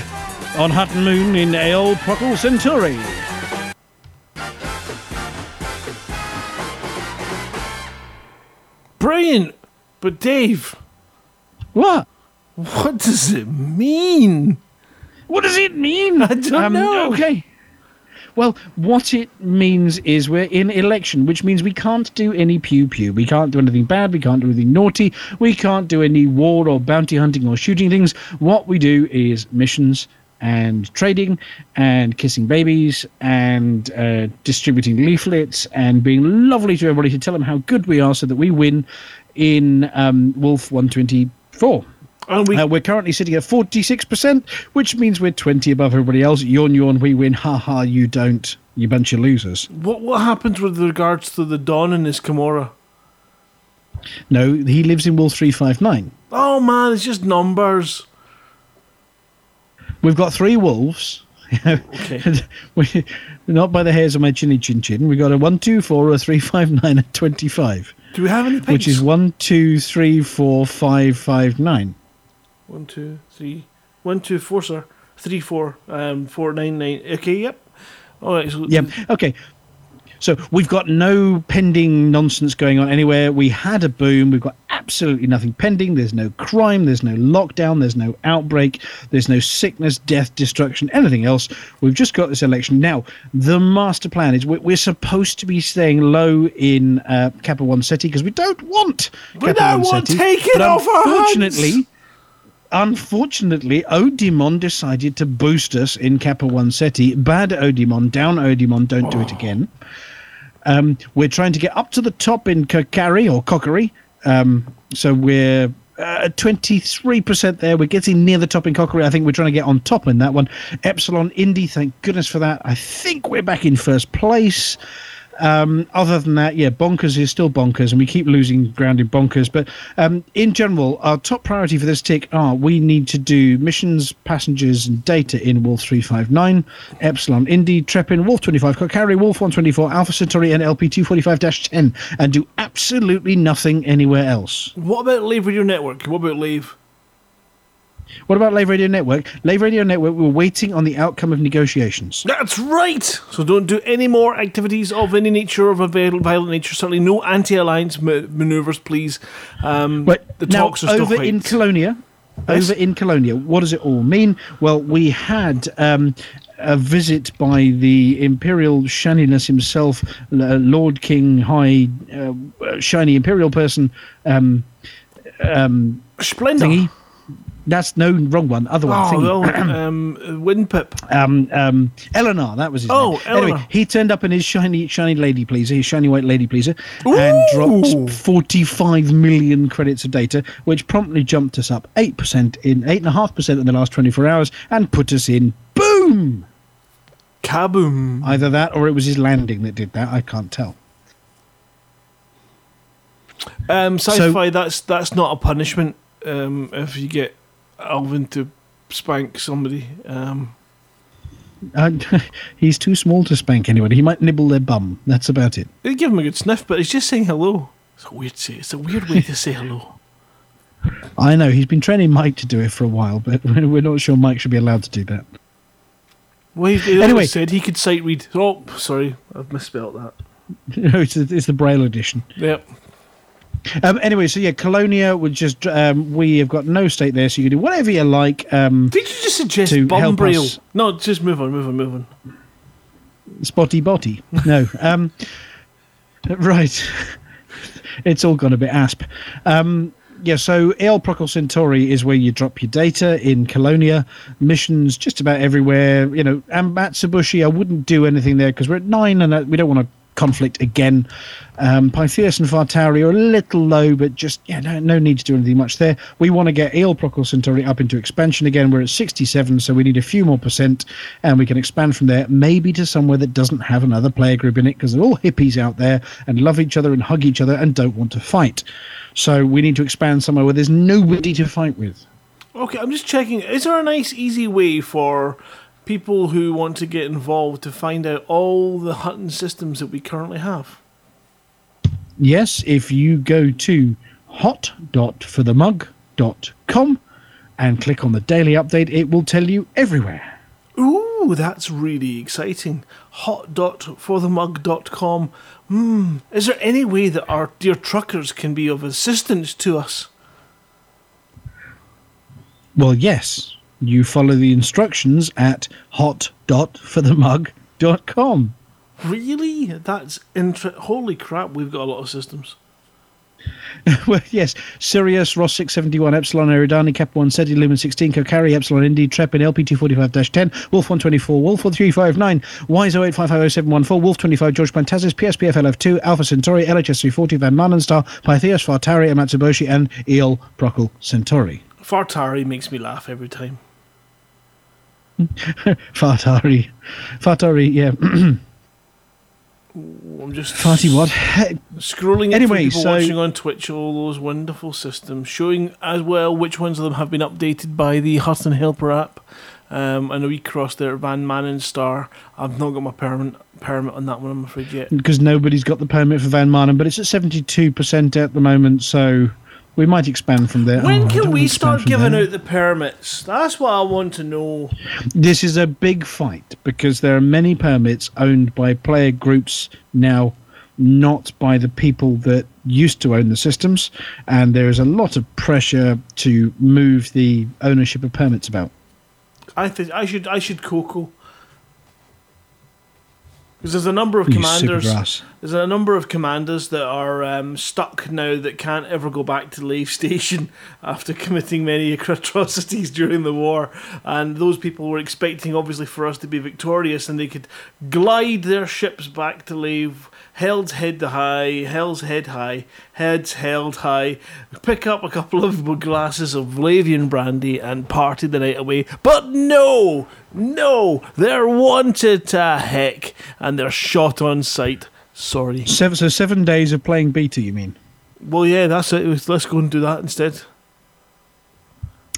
on Hutton Moon in Eol Procul Centauri. Brilliant! But Dave, What? What does it mean? What does it mean? I don't know. Okay. Well, what it means is we're in election, which means we can't do any pew pew. We can't do anything bad. We can't do anything naughty. We can't do any war or bounty hunting or shooting things. What we do is missions and trading and kissing babies and uh, distributing leaflets and being lovely to everybody to tell them how good we are so that we win in um, Wolf 124. And we Uh, we're currently sitting at 46%, which means we're 20 above everybody else. Yawn, yawn, we win. Ha ha, you don't. You bunch of losers. what what happens with regards to the Dawn and his Kimura? No, he lives in Wolf 359. Oh man, it's just numbers. We've got three wolves. Okay. *laughs* we, not by the hairs of my chinny chin chin. We've got a 1, 2, 4, a 3, 5, 9, and 25, Do we have any pigs? which is 1, 2, 3, 4, 5, 5, 9. One, two, three. One, two, four, sir. Three, four. Um, four, nine, nine. Okay, yep. All right. So Yep. Okay. So we've got no pending nonsense going on anywhere. We had a boom. We've got absolutely nothing pending. There's no crime. There's no lockdown. There's no outbreak. There's no sickness, death, destruction, anything else. We've just got this election. Now, the master plan is we're, supposed to be staying low in uh, Kappa One City because we don't want. We Kappa don't One want taken But off our hands. Unfortunately, unfortunately, Odimon decided to boost us in Kappa One Seti. Bad Odimon, down Odimon, don't do it again. Um, we're trying to get up to the top in Kokari or Kokari. Um, so we're uh, 23% there. We're getting near the top in Kokari. I think we're trying to get on top in that one. Epsilon Indi, thank goodness for that. I think we're back in first place. Um, other than that, yeah, bonkers is still bonkers, and we keep losing ground in bonkers. But um, in general, our top priority for this tick are we need to do missions, passengers, and data in Wolf 359, Epsilon Indi, Trepin, Wolf 25, Kokari, Wolf 124, Alpha Centauri, and LP 245 10, and do absolutely nothing anywhere else. what about Lave Radio Network? What about Live? What about Lave Radio Network? Lave Radio Network, we're waiting on the outcome of negotiations. That's right. So don't do any more activities of any nature of a violent, nature. Certainly no anti-alliance ma- maneuvers, please. Um, But the now, talks are still over quite- in Colonia, Yes. over in Colonia, what does it all mean? Well, we had um, a visit by the imperial shininess himself, L- Lord King High uh, Shiny Imperial Person. Um, Splendor. thingy. That's no wrong one. Other one. Oh, thingy. well, *clears throat* um, Windpip. um, um, Eleanor, that was his Oh, name. Eleanor. Anyway, he turned up in his shiny, shiny lady pleaser, his shiny white lady pleaser, and Ooh. dropped 45 million credits of data, which promptly jumped us up 8% in 8.5% in the last 24 hours and put us in boom. Kaboom. Either that or it was his landing that did that. I can't tell. Um, sci-fi. that's that's not a punishment. Um, if you get Alvin to spank somebody. Um, Uh, *laughs* he's too small to spank anybody. He might nibble their bum. That's about it. they give him a good sniff, but he's just saying hello. It's a weird say. It's a weird way to say hello. I know he's been training Mike to do it for a while, but *laughs* we're not sure Mike should be allowed to do that. Well, he, anyway, said he could sight read. Oh, sorry, I've misspelled that. *laughs* No, it's, it's the Braille edition. Yep. Um, anyway, so yeah, Colonia would just um, we have got no state there, so you can do whatever you like. Um, Did you just suggest help No, just move on, move on, move on. spotty botty. No. Um, *laughs* right. *laughs* it's all gone a bit asp. Um, yeah, so Eol Procul Centauri is where you drop your data in Colonia. Missions just about everywhere. You know, and Matsubushi, I wouldn't do anything there because we're at nine and uh, we don't want to conflict again. Um, Pythias and Fartauri are a little low, but just yeah, no, no need to do anything much there. We want to get Eol Procul Centauri up into expansion again. We're at 67, so we need a few more percent, and we can expand from there, maybe to somewhere that doesn't have another player group in it, because they're all hippies out there and love each other and hug each other and don't want to fight. So we need to expand somewhere where there's nobody to fight with. Okay, I'm just checking. Is there a nice, easy way for people who want to get involved to find out all the hunting systems that we currently have? Yes, if you go to hot.forthemug.com and click on the daily update. It will tell you everywhere. Ooh, that's really exciting. Hot.forthemug.com. Hmm. Is there any way that our dear truckers can be of assistance to us? Well, yes, you follow the instructions at hot.forthemug.com. Really? That's inter- Holy crap, we've got a lot of systems. *laughs* well, yes, Sirius, Ross 671, Epsilon, Eridani, Cap 1, SETI, Lumen 16, Kokari, Epsilon, Indi, Trepin, LP245 10, Wolf 124, Wolf 4359, WISE 08550714, Wolf 25, George Pantazis, PSPF LF2, Alpha Centauri, LHS 340, Van Maanen Star, Pytheos, Fartari, Amatsuboshi, and Eol Procul Centauri. Fartari makes me laugh every time. *laughs* Fartari. Fatari, yeah. I'm just Farty what? scrolling Anyway, people so- watching on Twitch all those wonderful systems, showing as well which ones of them have been updated by the Hutton Helper app. Um, I know we crossed there, Van Maanen Star. I've not got my permit permit on that one, I'm afraid yet. Because nobody's got the permit for Van Maanen, but it's at 72% at the moment, so we might expand from there. Oh, When I can we want to expand start giving there. out the permits? That's what I want to know. This is a big fight because there are many permits owned by player groups now, not by the people that used to own the systems, and there is a lot of pressure to move the ownership of permits about. I think I should I should Coco. Because there's a number of commanders. There's a number of commanders that are um, stuck now that can't ever go back to Lave Station *laughs* after committing many *laughs* atrocities during the war. And those people were expecting, obviously, for us to be victorious and they could glide their ships back to Lave, held head high, hell's head high, heads held high, pick up a couple of glasses of Lavian brandy and party the night away. But no! No! They're wanted to heck and they're shot on sight. Sorry. Seven, so seven days of playing beta, you mean? Well, yeah, that's it. Let's go and do that instead.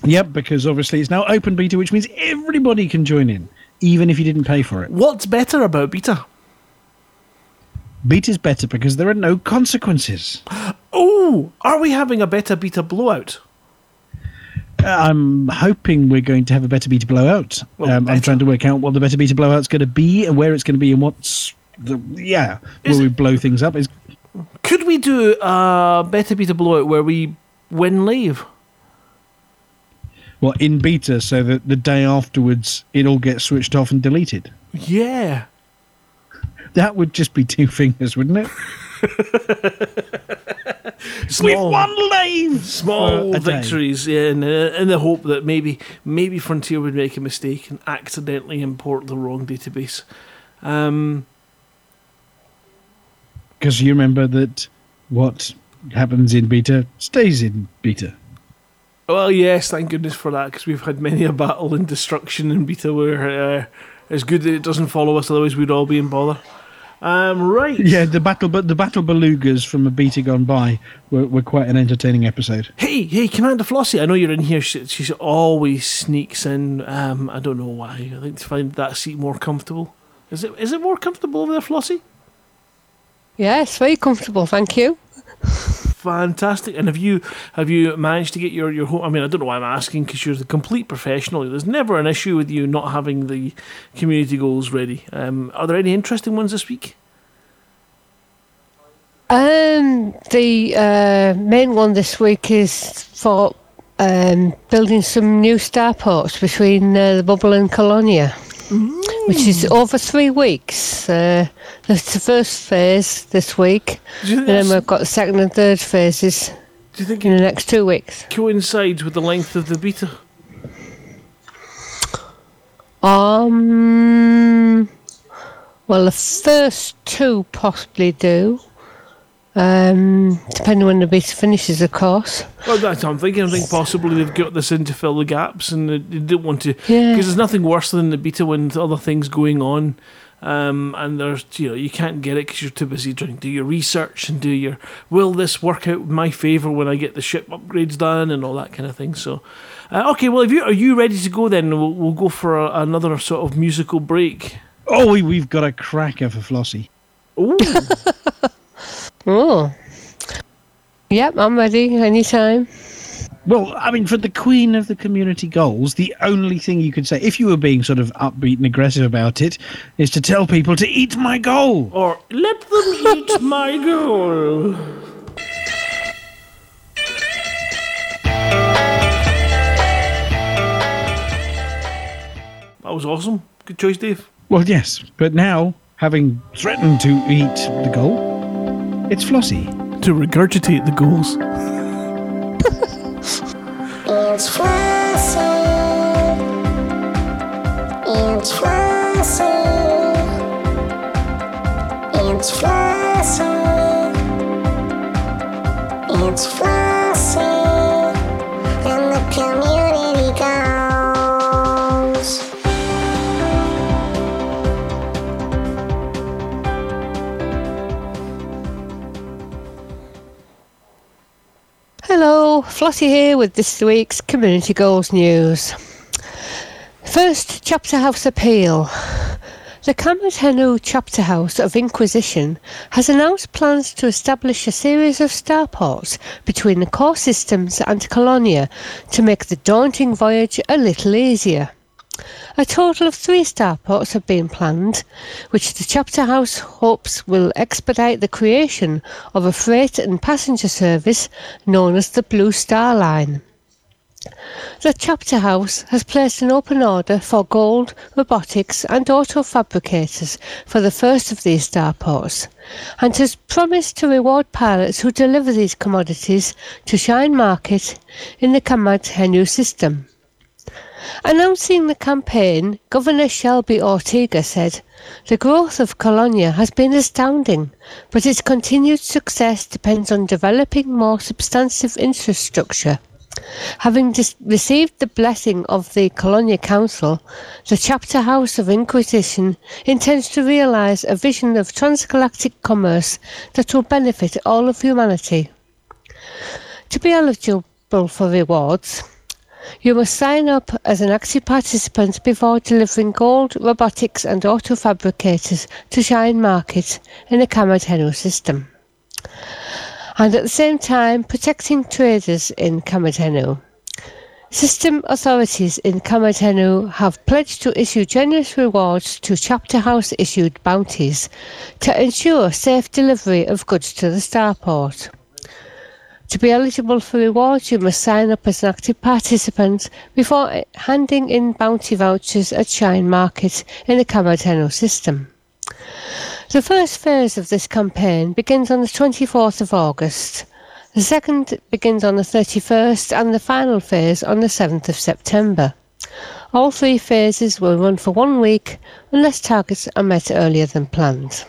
Yep, because obviously it's now open beta, which means everybody can join in, even if you didn't pay for it. What's better about beta? Beta's better because there are no consequences. Oh, are we having a better beta blowout? I'm hoping we're going to have a better beta blowout. Well, um, I'm trying to work out what the better beta blowout's going to be and where it's going to be and what's the yeah Is where we it- blow things up. Is Could we do a better beta blowout where we win leave? well in beta, so that the day afterwards it all gets switched off and deleted. Yeah. That would just be two fingers, wouldn't it? *laughs* Small, one lave. small day. victories, yeah, in, uh, in the hope that maybe maybe Frontier would make a mistake and accidentally import the wrong database. Um, Because you remember that what happens in beta stays in beta. Well, yes, thank goodness for that, because we've had many a battle and destruction in beta where uh, it's good that it doesn't follow us, otherwise we'd all be in bother. Um, right. Yeah, the battle, but the battle belugas from a beta gone by were, were quite an entertaining episode. Hey, hey, Commander Flossie, I know you're in here. She, she always sneaks in. Um, I don't know why. I think to find that seat more comfortable. Is it? Is it more comfortable over there, Flossie? Yes, very comfortable, thank you. *laughs* Fantastic. And have you have you managed to get your your home? I mean, I don't know why I'm asking because you're the complete professional. There's never an issue with you not having the community goals ready. Um, are there any interesting ones this week? Um, the uh, main one this week is for um, building some new starports between uh, the Bubble and Colonia, which is over three weeks. Uh, that's the first phase this week, and then we've got the second and third phases do you think in the next two weeks. coincides with the length of the beta? Um, well, the first two possibly do. Um, depending when the beta finishes, of course. Well, that's what I'm thinking. I think possibly they've got this in to fill the gaps, and they, they don't want to. Yeah. Because there's nothing worse than the beta when other things going on, um, and there's you know you can't get it because you're too busy trying to do your research and do your will this work out in my favor when I get the ship upgrades done and all that kind of thing. So, uh, okay, well, if you are you ready to go, then we'll, we'll go for a, another sort of musical break. Oh, we, we've got a cracker for Flossie. Ooh, *laughs* Oh. Yep, I'm ready anytime. Well, I mean, for the queen of the community goals, the only thing you could say, if you were being sort of upbeat and aggressive about it, is to tell people to eat my goal. Or let them eat my goal. That was awesome. Good choice, Dave. Well, yes, but now, having threatened to eat the goal, it's Flossie. To regurgitate the goals. It's Flossie. It's Flossie. It's Flossie. It's Flossie. And the community Hello, Flossie here with this week's Community Goals News. First, Chapter House Appeal. The Kamadhenu Chapter House of Inquisition has announced plans to establish a series of starports between the core systems and Colonia to make the daunting voyage a little easier. A total of three starports have been planned, which the chapter house hopes will expedite the creation of a freight and passenger service known as the Blue Star Line. The chapter house has placed an open order for gold, robotics, and auto fabricators for the first of these starports, and has promised to reward pilots who deliver these commodities to Shine Market in the Kamadhenu system. Announcing the campaign, Governor Shelby Ortega said, The growth of Colonia has been astounding, but its continued success depends on developing more substantive infrastructure. Having dis- received the blessing of the Colonia Council, the Chapter House of Inquisition intends to realise a vision of transgalactic commerce that will benefit all of humanity. To be eligible for rewards, you must sign up as an active participant before delivering gold, robotics, and auto fabricators to Shine Market in the Kamadhenu system. And at the same time, protecting traders in Kamadhenu. System authorities in Kamadhenu have pledged to issue generous rewards to chapter house issued bounties to ensure safe delivery of goods to the starport. To be eligible for rewards, you must sign up as an active participant before handing in bounty vouchers at Shine Market in the Kamadhenu system. The first phase of this campaign begins on the 24th of August. The second begins on the 31st and the final phase on the 7th of September. All three phases will run for one week unless targets are met earlier than planned.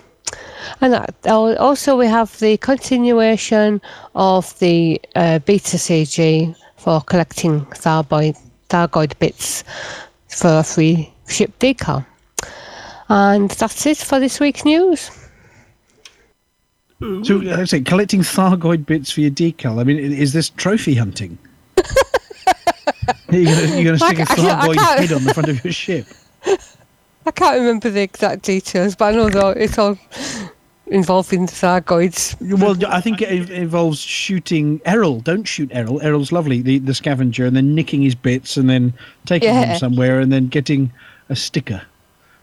And that, also, we have the continuation of the uh, beta CG for collecting Thargoid, Thargoid bits for a free ship decal. And that's it for this week's news. So, like I say, collecting Thargoid bits for your decal. I mean, is this trophy hunting? *laughs* you're going to stick a ca- I ca- I Thargoid head on the front of your ship. *laughs* I can't remember the exact details, but I know that it's all involving the Thargoids. Well, I think it involves shooting Errol. Don't shoot Errol. Errol's lovely, the, the scavenger, and then nicking his bits and then taking Yeah. them somewhere and then getting a sticker.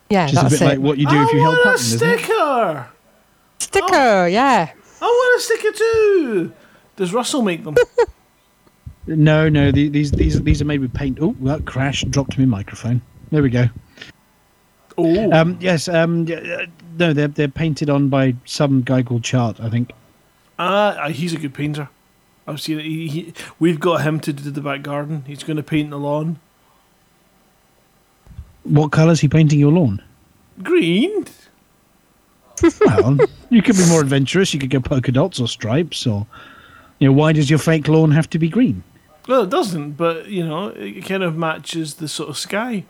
Yeah, Which is a bit it. like what you do I if you help want a Hutton, isn't it? sticker! Sticker, oh. yeah. I want a sticker too! Does Russell make them? *laughs* No, no, these these these are made with paint. Oh, that crashed, dropped my microphone. There we go. Oh. Um, yes, um, uh, no, they're they're painted on by some guy called Chart, I think. Ah, he's a good painter. I've seen it. He, he, we've got him to do the back garden. He's going to paint the lawn. What colour's he painting your lawn? Green? Well, you could be more adventurous. You could go polka dots or stripes, or you know, why does your fake lawn have to be green? Well, it doesn't, but, you know, it kind of matches the sort of sky.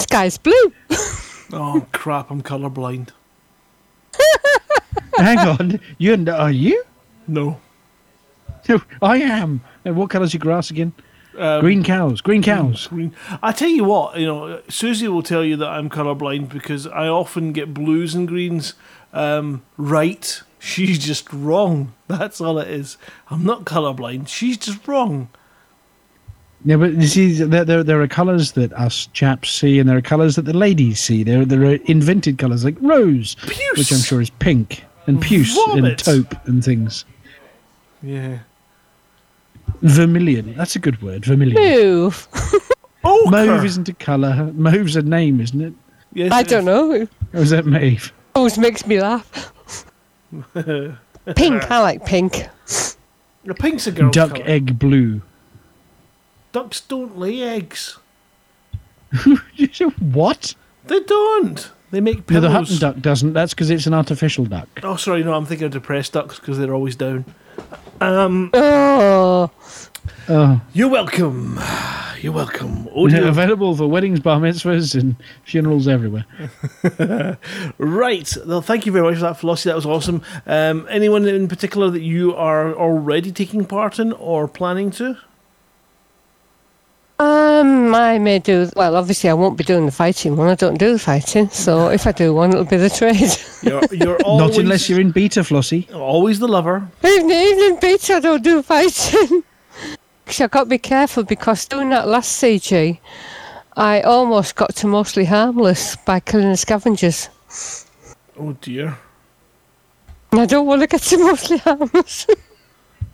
Sky's blue. Oh, crap, I'm colourblind. *laughs* Hang on, you and are you? No. I am. And what colour's your grass again? Um, green cows. Green cows. Green. I tell you what, you know, Susie will tell you that I'm colourblind because I often get blues and greens um, right She's just wrong. *laughs* That's all it is. I'm not colorblind. She's just wrong. Yeah, but you see, there, there, there are colours that us chaps see, and there are colours that the ladies see. There, there are invented colours like rose, Puce. which I'm sure is pink, and puce, and taupe, and things. Yeah. Vermilion. That's a good word. Vermilion. Move. Ochre. Mauve isn't a colour. Mauve's a name, isn't it? Yes, I it don't is. know. Or is that Maeve? Always makes me laugh. *laughs* pink. I like pink. The pink's a girl's Duck colour. egg blue. Ducks don't lay eggs. *laughs* what? They don't. They make pillows. No, the Hutton duck doesn't. That's because it's an artificial duck. Oh, sorry, no, I'm thinking of depressed ducks because they're always down. Um. Oh, Oh, You're welcome. You're welcome. Dear. *laughs* available for weddings, bar mitzvahs, and funerals everywhere. *laughs* Right. Well, thank you very much for that, Flossie. That was awesome. Um, anyone in particular that you are already taking part in or planning to? Um, I may do. Well, obviously, I won't be doing the fighting one. I don't do the fighting. So if I do one, it'll be the trade. *laughs* You're, you're *laughs* always, Not unless you're in beta, Flossie. always the lover. evening, evening, Peter. I don't do fighting. *laughs* Actually, I've got to be careful because doing that last CG, I almost got to mostly harmless by killing the scavengers. Oh dear. I don't want to get to mostly harmless.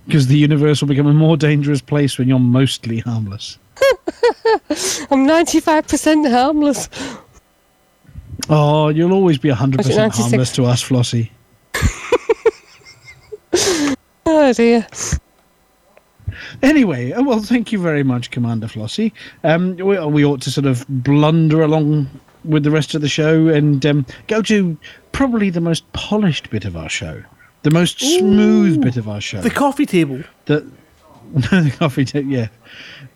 Because the universe will become a more dangerous place when you're mostly harmless. *laughs* I'm 95% harmless. Oh, you'll always be 100% Was it 96? harmless to us, Flossie. *laughs* Oh dear. Anyway, uh, well, thank you very much, Commander Flossie. Um, we, we ought to sort of blunder along with the rest of the show and um, go to probably the most polished bit of our show, the most smooth bit of our show. The coffee table. the *laughs* the coffee table, yeah,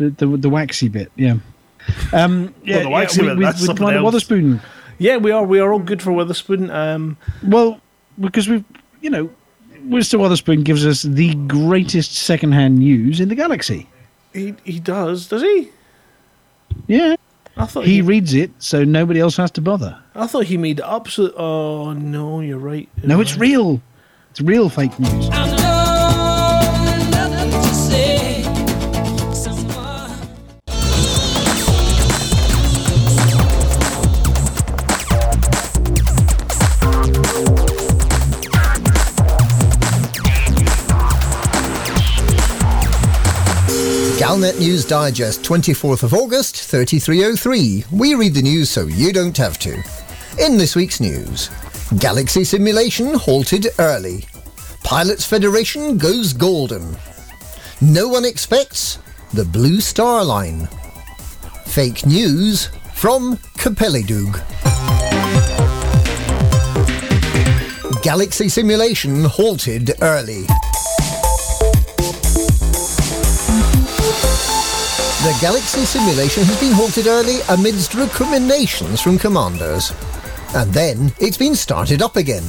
the, the the waxy bit, yeah. Um, yeah, the waxy yeah, bit, with, that's with something Commander else. Wotherspoon. Yeah, we are. We are all good for Witherspoon. Um, Well, because we've, you know, Mr. Witherspoon gives us the greatest second-hand news in the galaxy. he he does, does he? Yeah, I thought he he. reads it, so nobody else has to bother. I thought he made up. So, oh no, you're right. You're No, it's right. real. It's real fake news. Galnet News Digest, 24th of August, 3303. We read the news so you don't have to. In this week's news, Galaxy Simulation halted early. Pilots Federation goes golden. No one expects the Blue Star Line. Fake news from Capellidug. Galaxy Simulation halted early. The Galaxy simulation has been halted early amidst recriminations from commanders. And then it's been started up again.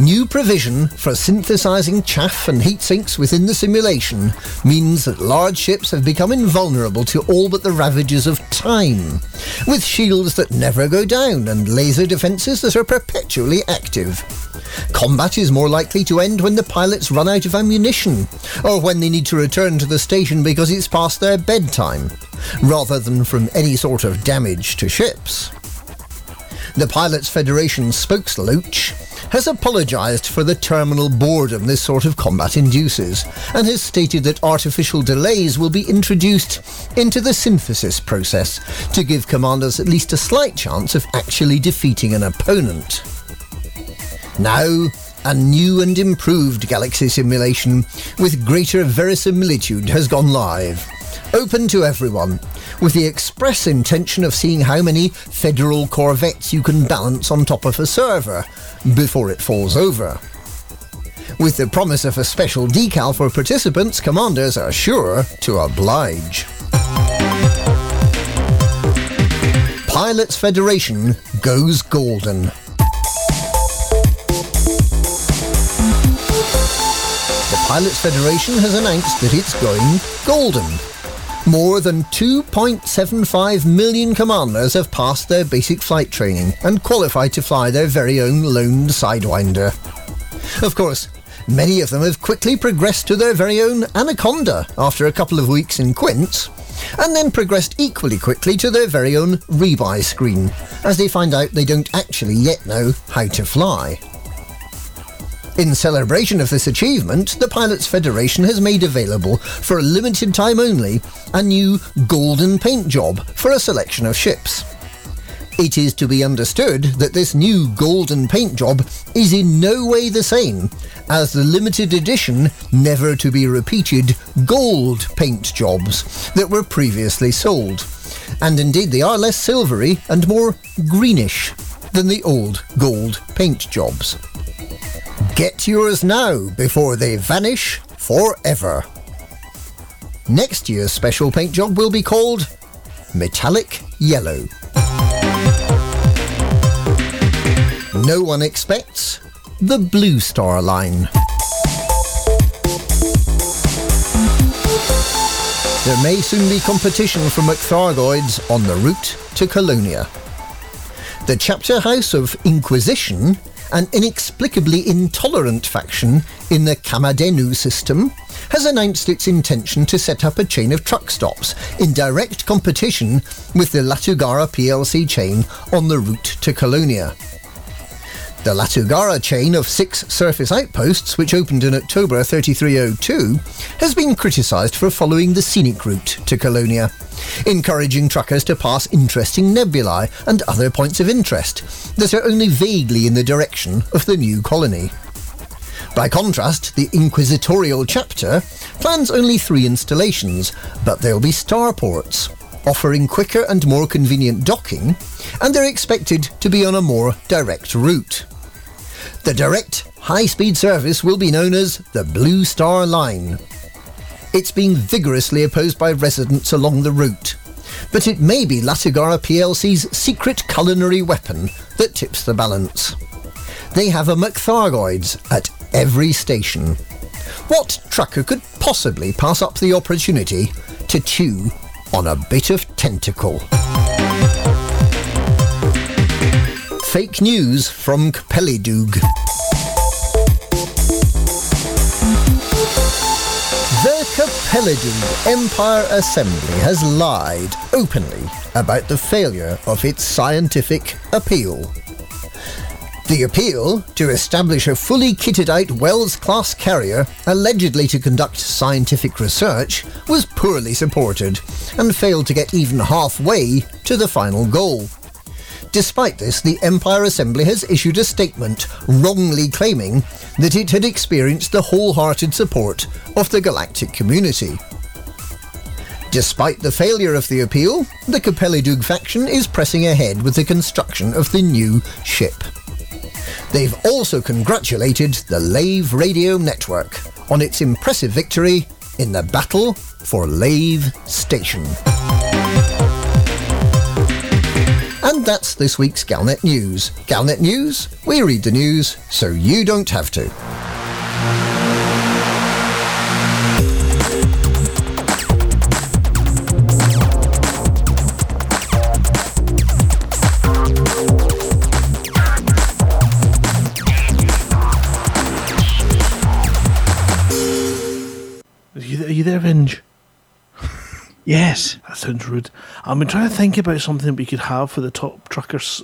New provision for synthesizing chaff and heat sinks within the simulation means that large ships have become invulnerable to all but the ravages of time, with shields that never go down and laser defenses that are perpetually active. Combat is more likely to end when the pilots run out of ammunition, or when they need to return to the station because it's past their bedtime, rather than from any sort of damage to ships. The Pilots Federation spokesloach has apologised for the terminal boredom this sort of combat induces, and has stated that artificial delays will be introduced into the synthesis process to give commanders at least a slight chance of actually defeating an opponent. Now, a new and improved Galaxy simulation with greater verisimilitude has gone live. Open to everyone, with the express intention of seeing how many federal corvettes you can balance on top of a server before it falls over. With the promise of a special decal for participants, commanders are sure to oblige. Pilots Federation goes golden. The Pilots Federation has announced that it's going golden. More than 2.75 million commanders have passed their basic flight training and qualified to fly their very own lone Sidewinder. Of course, many of them have quickly progressed to their very own Anaconda after a couple of weeks in Quince, and then progressed equally quickly to their very own rebuy screen, as they find out they don't actually yet know how to fly. In celebration of this achievement, the Pilots Federation has made available, for a limited time only, a new golden paint job for a selection of ships. It is to be understood that this new golden paint job is in no way the same as the limited edition, never to be repeated gold paint jobs that were previously sold. And indeed, they are less silvery and more greenish than the old gold paint jobs. Get yours now before they vanish forever. Next year's special paint job will be called Metallic Yellow. No one expects the Blue Star Line. There may soon be competition for McThargoids on the route to Colonia. The chapter house of Inquisition, an inexplicably intolerant faction in the Kamadhenu system, has announced its intention to set up a chain of truck stops in direct competition with the Latugara PLC chain on the route to Colonia. The Latugara chain of six surface outposts, which opened in October 3302, has been criticised for following the scenic route to Colonia, encouraging truckers to pass interesting nebulae and other points of interest that are only vaguely in the direction of the new colony. By contrast, the Inquisitorial chapter plans only three installations, but they'll be starports, offering quicker and more convenient docking, and they're expected to be on a more direct route. The direct high speed service will be known as the Blue Star Line. It's being vigorously opposed by residents along the route, but it may be Latagara PLC's secret culinary weapon that tips the balance. They have a McThargoids at every station. What trucker could possibly pass up the opportunity to chew on a bit of tentacle? Fake news from Kpelidug. The Kpelidug Empire Assembly has lied openly about the failure of its scientific appeal. The appeal to establish a fully kitted out Wells class carrier, allegedly to conduct scientific research, was poorly supported and failed to get even halfway to the final goal. Despite this, the Empire Assembly has issued a statement wrongly claiming that it had experienced the wholehearted support of the galactic community. Despite the failure of the appeal, the Capellidug faction is pressing ahead with the construction of the new ship. They've also congratulated the Lave Radio Network on its impressive victory in the battle for Lave Station. And that's this week's Galnet News. Galnet News, we read the news so you don't have to. Yes. That sounds rude. I've been trying to think about something we could have for the Top Truckers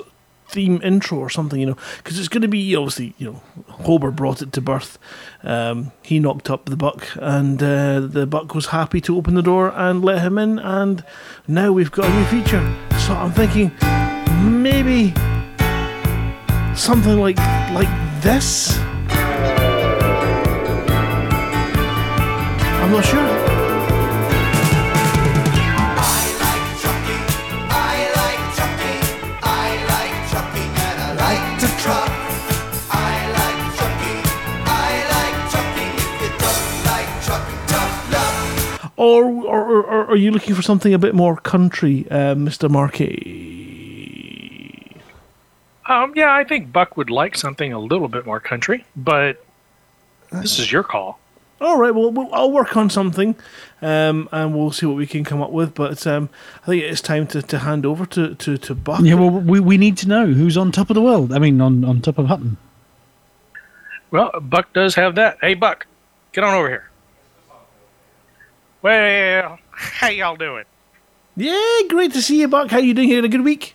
theme intro or something, you know, because it's going to be obviously, you know, Hober brought it to birth. Um, he knocked up the buck, and uh, the buck was happy to open the door and let him in. And now we've got a new feature. So I'm thinking maybe something like like this. I'm not sure. Or, or, or, or are you looking for something a bit more country, uh, Mr. Markey? Um, yeah, I think Buck would like something a little bit more country, but this is your call. All right, well, we'll I'll work on something, um, and we'll see what we can come up with. But um, I think it's time to, to hand over to, to, to Buck. Yeah, well, we, we need to know who's on top of the world. I mean, on, on top of Hutton. Well, Buck does have that. Hey, Buck, get on over here. Well, *laughs* how y'all doing? Yeah, great to see you, Buck. How you doing? You had a good week?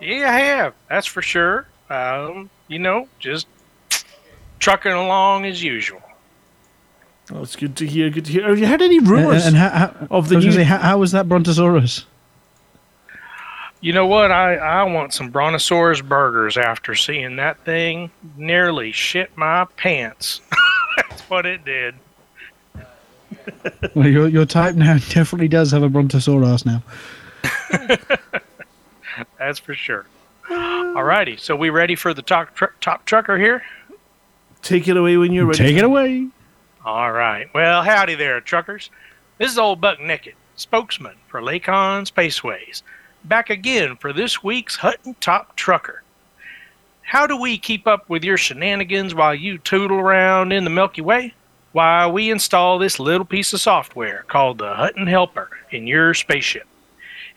Yeah, I have. That's for sure. Um, you know, just trucking along as usual. Oh, it's good to hear. Good to hear. Have you heard any And, rumors and how, how, of the I new? say, how, how was that Brontosaurus? You know what? I, I want some Brontosaurus burgers after seeing that thing nearly shit my pants. *laughs* That's what it did. *laughs* Well, your your type now *laughs* definitely does have a Brontosaurus now. *laughs* That's for sure. Alrighty, so we ready for the top, tr- top trucker here? Take it away when you're ready. Take it away. All right. Well, howdy there, truckers. This is old Buck Naked, spokesman for Lakon Spaceways, back again for this week's Hutton Top Trucker. How do we keep up with your shenanigans while you tootle around in the Milky Way? Why, we install this little piece of software called the Hutton Helper in your spaceship.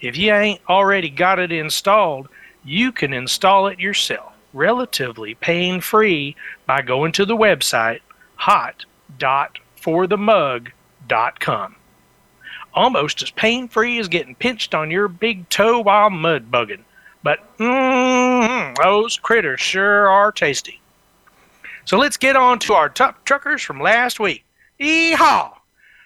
If you ain't already got it installed, you can install it yourself, relatively pain free, by going to the website hot.forthemug.com. Almost as pain free as getting pinched on your big toe while mud bugging. But mm, those critters sure are tasty. So let's get on to our top truckers from last week. Yeehaw!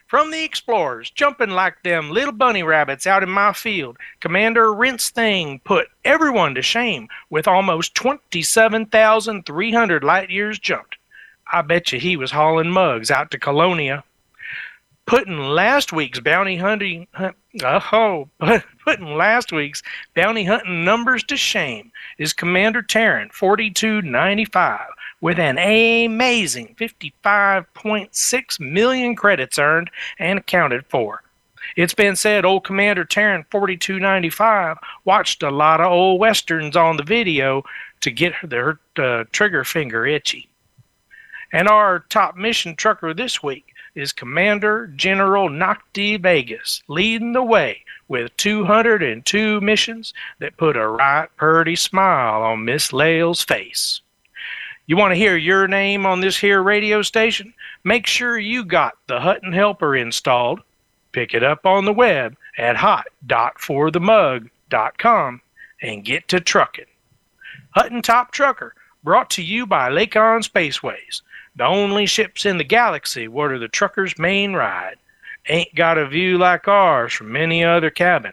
From the explorers, jumping like them little bunny rabbits out in my field, Commander Rincewind put everyone to shame with almost 27,300 light years jumped. I bet you he was hauling mugs out to Colonia. Putting last week's bounty hunting, hunt, oh, *laughs* putting last week's bounty hunting numbers to shame is Commander Tarrant 4295 with an amazing 55.6 million credits earned and accounted for. It's been said old Commander Tarrant 4295 watched a lot of old westerns on the video to get her uh, trigger finger itchy. And our top mission trucker this week is Commander General Nocti Vegas, leading the way with 202 missions that put a right purty smile on Miss Lael's face. You want to hear your name on this here radio station? Make sure you got the Hutton Helper installed. Pick it up on the web at hot.forthemug.com and get to trucking. Hutton Top Trucker, brought to you by Lakon Spaceways, the only ships in the galaxy where the trucker's main ride. Ain't got a view like ours from any other cabin.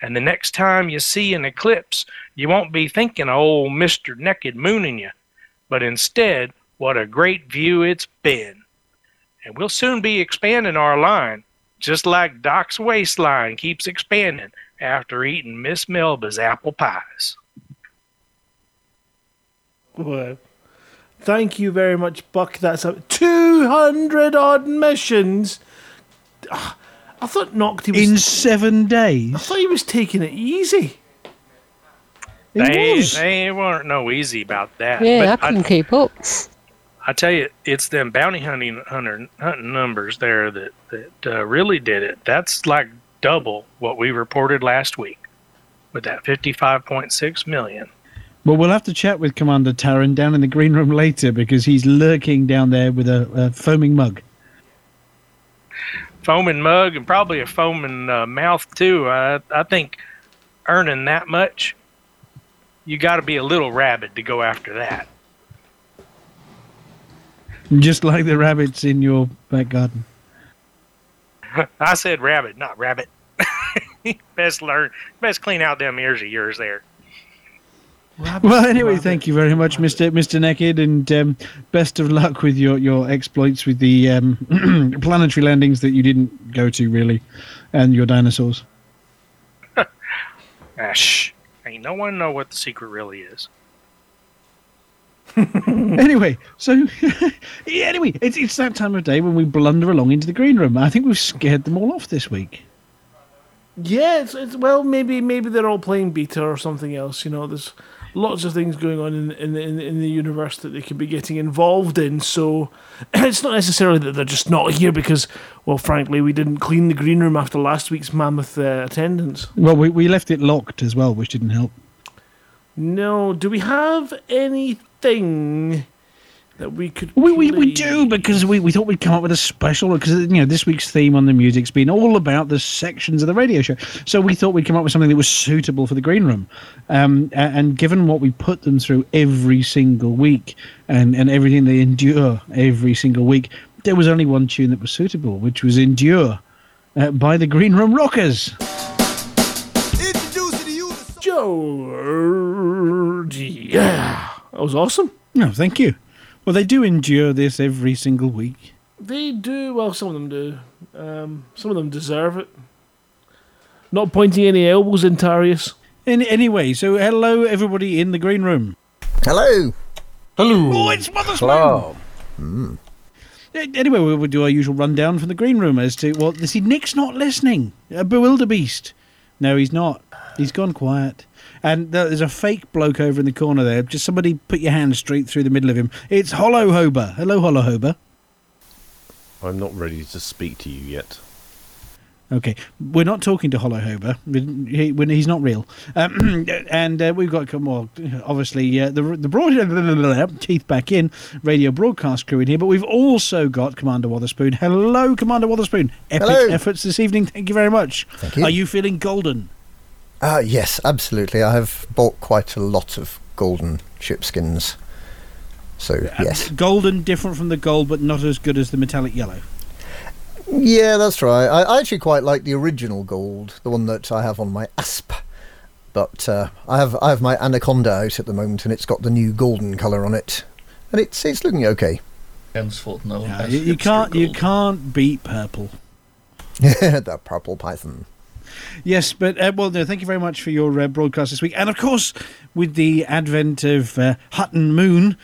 And the next time you see an eclipse, you won't be thinking of old Mr. Naked mooning you, but instead, what a great view it's been. And we'll soon be expanding our line, just like Doc's waistline keeps expanding after eating Miss Melba's apple pies. Well, thank you very much, Buck. That's a 200 odd missions. Ah, I thought Nocti was. In seven days. I thought he was taking it easy. It They, was. they weren't no easy about that. Yeah, I but couldn't keep up. I tell you, it's them bounty hunting hunter hunting numbers there that that uh, really did it. That's like double what we reported last week with that 55.6 million. Well, we'll have to chat with Commander Taran down in the green room later because he's lurking down there with a, a foaming mug. Foaming mug and probably a foaming uh, mouth too. I I think earning that much, you got to be a little rabid to go after that. Just like the rabbits in your back garden. *laughs* I said rabbit, not rabbit. *laughs* best learn, best clean out them ears of yours there. Well, anyway, thank you very much, Mister Mister Naked, and um, best of luck with your, your exploits with the um, *clears throat* planetary landings that you didn't go to, really, and your dinosaurs. *laughs* Ah, shh. Ain't no one know what the secret really is. *laughs* anyway, so *laughs* yeah, anyway, it's it's that time of day when we blunder along into the green room. I think we've scared them all off this week. Yeah, it's, it's well, maybe maybe they're all playing beta or something else. You know, there's lots of things going on in in in, in the universe that they could be getting involved in. So *clears throat* it's not necessarily that they're just not here because, well, frankly, we didn't clean the green room after last week's mammoth uh, attendance. Well, we we left it locked as well, which didn't help. No, do we have anything that we could. We, we, we do because we, we thought we'd come up with a special because you know this week's theme on the music's been all about the sections of the radio show. So we thought we'd come up with something that was suitable for the green room. Um, and given what we put them through every single week and, and everything they endure every single week, there was only one tune that was suitable, which was "Endure" uh, by the Green Room Rockers. Georgie. Yeah, that was awesome. No, thank you. Well, they do endure this every single week. They do. Well, some of them do. Um, some of them deserve it. Not pointing any elbows in Tarius. In, anyway, so hello everybody in the green room. Hello. Hello. Oh, it's Mother's Hello. Moon. Uh, Anyway, we will do our usual rundown from the green room as to well, see, Nick's not listening. A bewilderbeast. No, he's not. He's gone quiet. And there's a fake bloke over in the corner there. Just somebody put your hand straight through the middle of him. It's Hollow Hober. Hello, Hollow Hober. I'm not ready to speak to you yet. Okay, we're not talking to Hollow Hober. He, when he's not real. Um, *clears throat* and uh, we've got, well, obviously, uh, the the broad *laughs* teeth back in radio broadcast crew in here, but we've also got Commander Wotherspoon. Hello, Commander Wotherspoon. Epic Hello. efforts this evening. Thank you very much. Thank you. Are you feeling golden? Uh, yes, absolutely. I have bought quite a lot of golden shipskins. So, yes. Golden, different from the gold, but not as good as the metallic yellow. Yeah, that's right. I, I actually quite like the original gold, the one that I have on my asp. But uh, I have I have my anaconda out at the moment, and it's got the new golden colour on it, and it's it's looking okay. Henceforth known Yeah, you, you can't you can't beat purple. *laughs* the purple python. Yes, but uh, well, no, thank you very much for your uh, broadcast this week, and of course, with the advent of uh, Hutton Moon,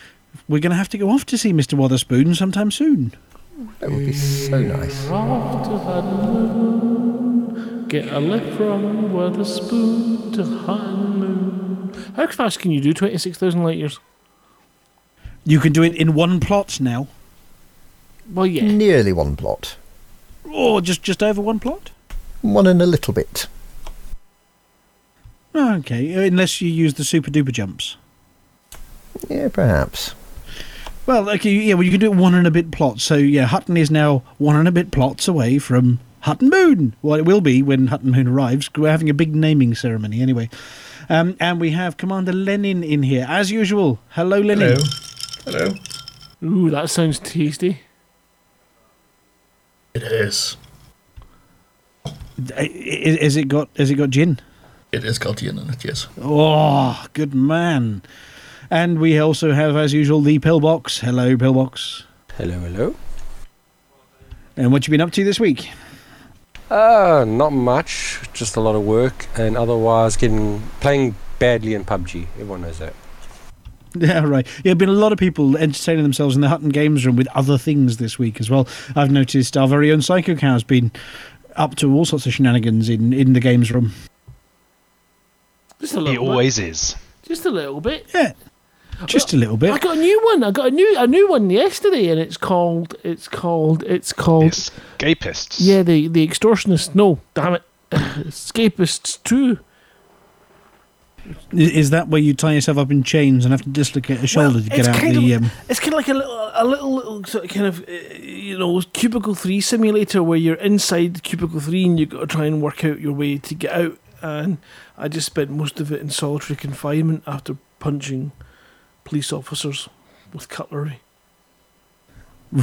we're going to have to go off to see Mr. Wotherspoon sometime soon. That would be so nice. Off to Hutton Get a lift from Witherspoon to Hutton Moon. How fast can you do 26,000 light years? You can do it in one plot now, Well, yeah. Nearly one plot. or just just over one plot. One and a little bit. Okay, unless you use the super duper jumps. Yeah, perhaps. Well, okay, yeah, well, you can do one and a bit plots. So yeah, Hutton is now one and a bit plots away from Hutton Moon. Well, it will be when Hutton Moon arrives. We're having a big naming ceremony anyway. Um, and we have Commander Lenin in here as usual. Hello, Lenin. Hello. Hello. Ooh, that sounds tasty. It is. I- i- Is it got? Has it got gin? It is got gin in it, yes. Oh, good man. And we also have, as usual, the pillbox. Hello, pillbox. Hello, hello. And what you been up to this week? Uh, not much. Just a lot of work, and otherwise getting playing badly in PUBG. Everyone knows that. *laughs* Yeah, right. Yeah, been a lot of people entertaining themselves in the Hutton Games Room with other things this week as well. I've noticed our very own Psycho Cow's been up to all sorts of shenanigans in, in the games room. Just a He little always bit. is. Just a little bit. Yeah, just a little bit. I got a new one. I got a new a new one yesterday, and it's called it's called it's called Escapists. yeah the the extortionists. No, damn it, *sighs* escapists two. Is that where you tie yourself up in chains and have to dislocate a shoulder to get out kind the? of, Um, it's kind of like a little, a little, little sort of kind of, uh, you know, cubicle three simulator where you're inside cubicle three and you've got to try and work out your way to get out. And I just spent most of it in solitary confinement after punching police officers with cutlery.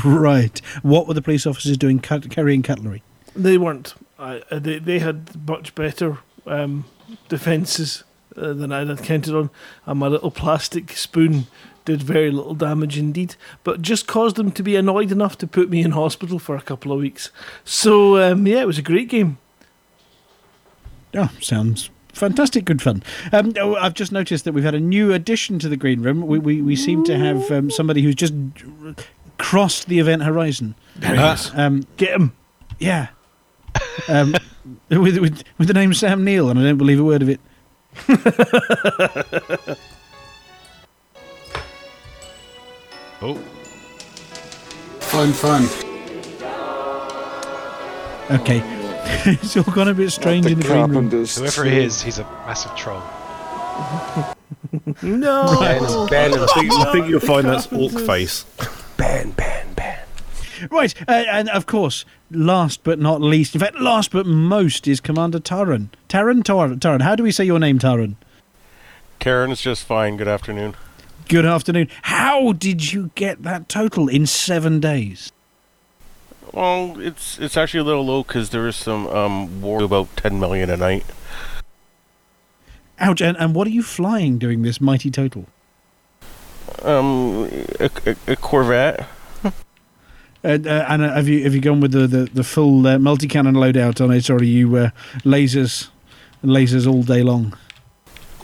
right. What were the police officers doing cut, carrying cutlery? They weren't. I, they they had much better um, defences uh, than I'd had counted on, and my little plastic spoon did very little damage indeed, but just caused them to be annoyed enough to put me in hospital for a couple of weeks. So um, yeah, it was a great game. Oh, sounds fantastic. Good fun. Um, oh, I've just noticed that we've had a new addition to the green room. We we, we seem to have um, somebody who's just crossed the event horizon. There he. Um, Get him. yeah. Um, *laughs* with, with with the name Sam Neill, and I don't believe a word of it. *laughs* Oh. Fun, fun. Okay. *laughs* it's all gone a bit strange in the green room. Whoever he is, he's a massive troll. *laughs* No. Ban, ban I think, I think you'll find that's Orc face. Ban, ban, ban. Right, uh, and of course, last but not least, in fact, last but most is Commander Taran. Taran, Taran, Taran. How do we say your name, Taran? Karen's just fine. Good afternoon. Good afternoon. How did you get that total in seven days? Well, it's it's actually a little low because there is some um war about ten million a night. Ouch! And, and what are you flying doing this mighty total? Um, a, a, a Corvette. And, uh, and have you have you gone with the the, the full uh, multi cannon loadout on it, or are you uh, lasers lasers all day long?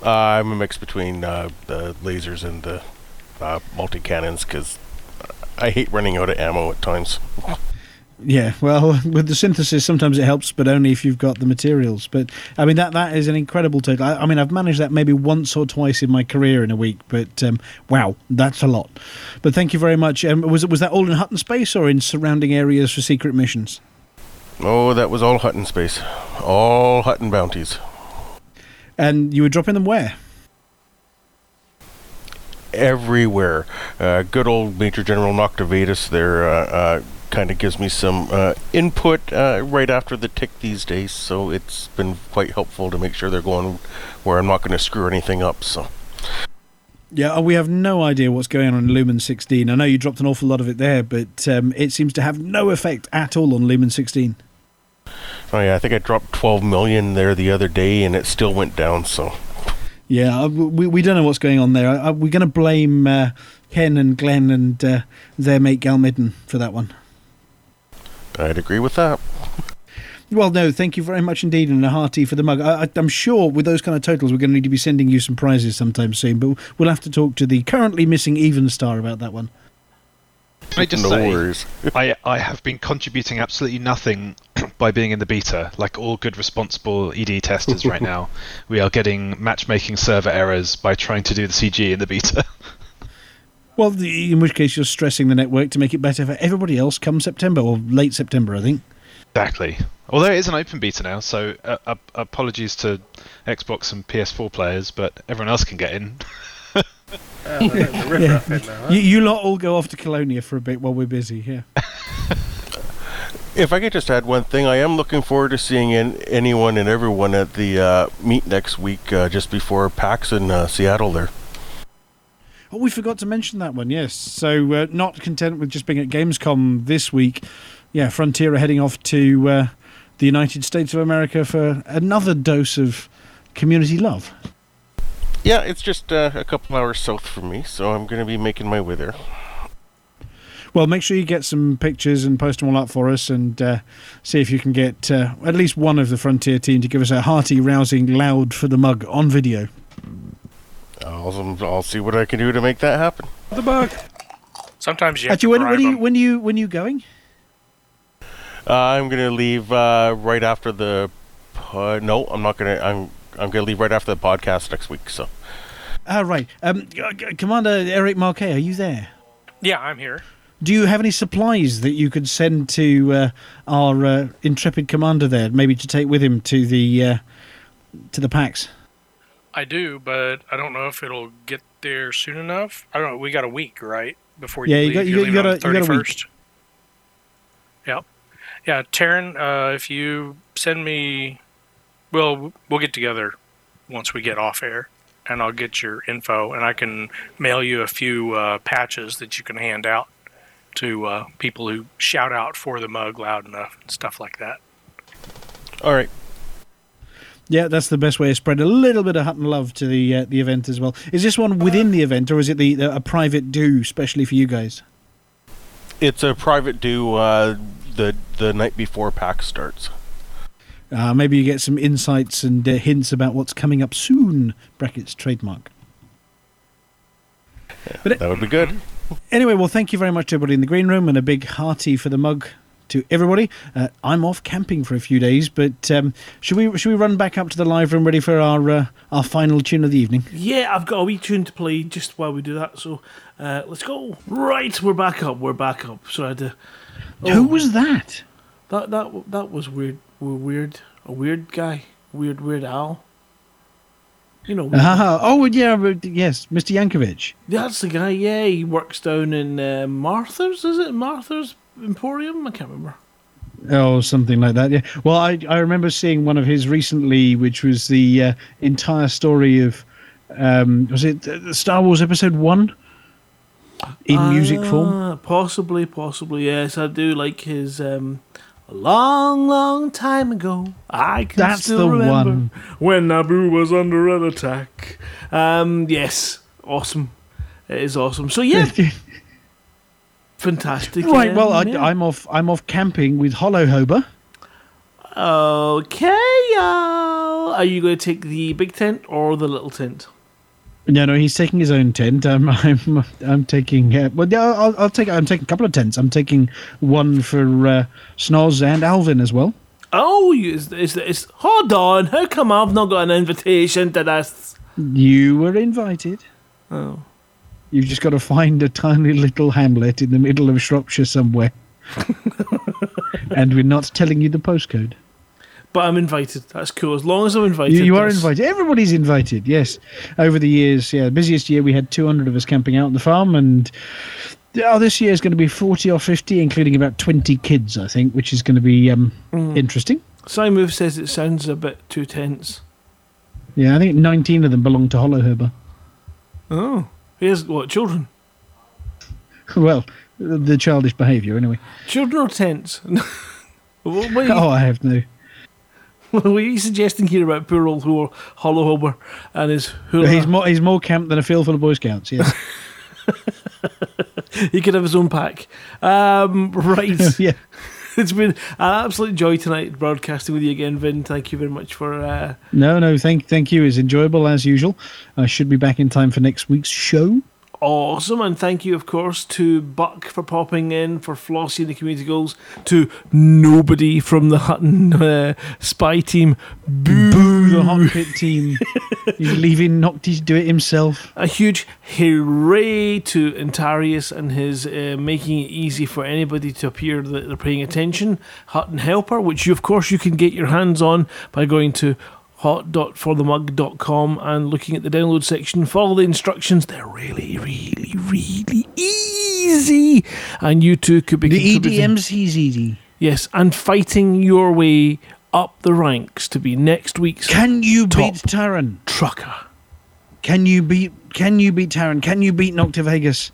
Uh, I'm a mix between uh, the lasers and the uh, multi cannons because I hate running out of ammo at times. *laughs* Yeah, well, *laughs* with the synthesis, sometimes it helps, but only if you've got the materials. But I mean, that that is an incredible total. I, I mean, I've managed that maybe once or twice in my career in a week, but um, wow, that's a lot. But thank you very much. Um, was was that all in Hutton space or in surrounding areas for secret missions? Oh, that was all Hutton space, all Hutton bounties. And you were dropping them where? everywhere. Uh, good old Major General Noctivatus there uh, uh, kind of gives me some uh, input uh, right after the tick these days, so it's been quite helpful to make sure they're going where I'm not going to screw anything up. So. Yeah, uh, we have no idea what's going on in Lumen 16. I know you dropped an awful lot of it there, but um, it seems to have no effect at all on Lumen 16. Oh yeah, I think I dropped 12 million there the other day, and it still went down. So. Yeah, uh, we, we don't know what's going on there. Uh, we're going to blame uh, Ken and Glenn and uh, their mate Galmidden for that one. I'd agree with that. Well, no, thank you very much indeed, and a hearty for the mug. I, I, I'm sure with those kind of totals, we're going to need to be sending you some prizes sometime soon, but we'll have to talk to the currently missing Even Star about that one. Can I just No say, worries. *laughs* I, I have been contributing absolutely nothing *clears throat* by being in the beta. Like all good, responsible ED testers right *laughs* now, we are getting matchmaking server errors by trying to do the CG in the beta. *laughs* Well, the, in which case you're stressing the network to make it better for everybody else come September, or late September, I think. exactly. Although it is an open beta now, so uh, uh, apologies to Xbox and PS4 players, but everyone else can get in. Yeah. You, you lot all go off to Colonia for a bit while we're busy, yeah. If I could just add one thing, I am looking forward to seeing in, anyone and everyone at the uh, meet next week, uh, just before PAX in uh, Seattle. There. Oh, we forgot to mention that one, yes. So, uh, not content with just being at Gamescom this week, yeah, Frontier are heading off to uh, the United States of America for another dose of community love. Yeah, it's just uh, a couple of hours south from me, so I'm going to be making my way there. Well, make sure you get some pictures and post them all up for us and uh, see if you can get uh, at least one of the Frontier team to give us a hearty, rousing, loud for the mug on video. I'll, I'll see what I can do to make that happen. The bug. Sometimes you have Actually, to when, when, bribe are you, 'em. when, you, when are you going? Uh, I'm going to leave uh, right after the. Uh, no, I'm not going to. I'm I'm going to leave right after the podcast next week. So. Ah, right. Um, C- C- Commander Eric Marquet, are you there? Yeah, I'm here. Do you have any supplies that you could send to uh, our uh, intrepid commander there, maybe to take with him to the uh, to the PAX? I do, but I don't know if it'll get there soon enough. I don't know. We got a week, right? Before you Yeah, you leave. got- you got- you leaving got a- you got a week. 31st. Yep. Yeah, Taryn, uh, if you send me, well, we'll get together once we get off air, and I'll get your info, and I can mail you a few uh, patches that you can hand out to uh, people who shout out for the mug loud enough and stuff like that. All right. Yeah, that's the best way to spread a little bit of Hutton love to the uh, the event as well. Is this one within the event, or is it the, the a private do, especially for you guys? It's a private do uh, the the night before PAX starts. Uh, maybe you get some insights and uh, hints about what's coming up soon. Brackets trademark. But that would be good. Anyway, well, thank you very much to everybody in the green room, and a big hearty for the mug to everybody. Uh, I'm off camping for a few days, but um, should we should we run back up to the live room ready for our uh, our final tune of the evening? Yeah, I've got a wee tune to play just while we do that. So uh, let's go. Right, we're back up. We're back up. So I had to. Who was that? That that that was weird. We're weird. A weird guy. Weird Weird owl. You know, Ah, oh, yeah, but yes, Mr. Yankovic. that's the guy. Yeah, he works down in uh, Martha's. Is it Martha's Emporium? I can't remember. Oh, something like that. Yeah. Well, I I remember seeing one of his recently, which was the uh, entire story of, um, was it uh, Star Wars Episode One, in music form? Ah, Possibly, possibly. Yes, I do like his. Um, a long, long time ago, I can That's still the remember one. when Naboo was under an attack. Um, yes, awesome. It is awesome. So yeah, *laughs* fantastic. Right. Well, I, yeah. I'm off. I'm off camping with Hollow Hober. Okay, y'all. Are you going to take the big tent or the little tent? No, no, he's taking his own tent. I'm, *laughs* I'm, I'm taking. Uh, well, yeah, I'll, I'll take. I'm taking a couple of tents. I'm taking one for uh, Snoz and Alvin as well. Oh, is, is, is, hold on. How come I've not got an invitation to this? You were invited. Oh. You've just got to find a tiny little hamlet in the middle of Shropshire somewhere. *laughs* and we're not telling you the postcode. But I'm invited. That's cool. As long as I'm invited. You, you are invited. Everybody's invited. Yes. Over the years, yeah, The busiest year we had 200 of us camping out on the farm, and oh, this year is going to be 40 or 50, including about 20 kids, I think, which is going to be um, Mm. interesting. Simon says it sounds a bit too tense. Yeah, I think 19 of them belong to Hollow Herber. Oh. Here's what, children? Well, the childish behaviour, anyway. Children or tense? *laughs* what, what, you, Oh, I have no. *laughs* what are you suggesting here about poor old Hor- Hollow Hober and his hula? He's more, he's more camp than a field full of Boy Scouts, yes. *laughs* he could have his own pack. Um, right. yeah. *laughs* It's been an absolute joy tonight broadcasting with you again, Vin. Thank you very much for. Uh, No, no, thank, thank you. It's enjoyable as usual. I should be back in time for next week's show. Awesome, and thank you, of course, to Buck for popping in, for Flossie and the community goals, to nobody from the Hutton uh, spy team. Boo, Boo the Hot Pit team. *laughs* He's leaving Noctis do it himself. A huge hooray to Antarius and his uh, making it easy for anybody to appear that they're paying attention. Hutton Helper, which you, of course you can get your hands on by going to hot.forthemug.com and looking at the download section. Follow the instructions; they're really, really, really easy, and you too could be The EDM's he's easy. Yes, and fighting your way up the ranks to be next week's. Can you beat Taran? Trucker. Can you beat Can you beat Taran? Can you beat Nocta Vegas?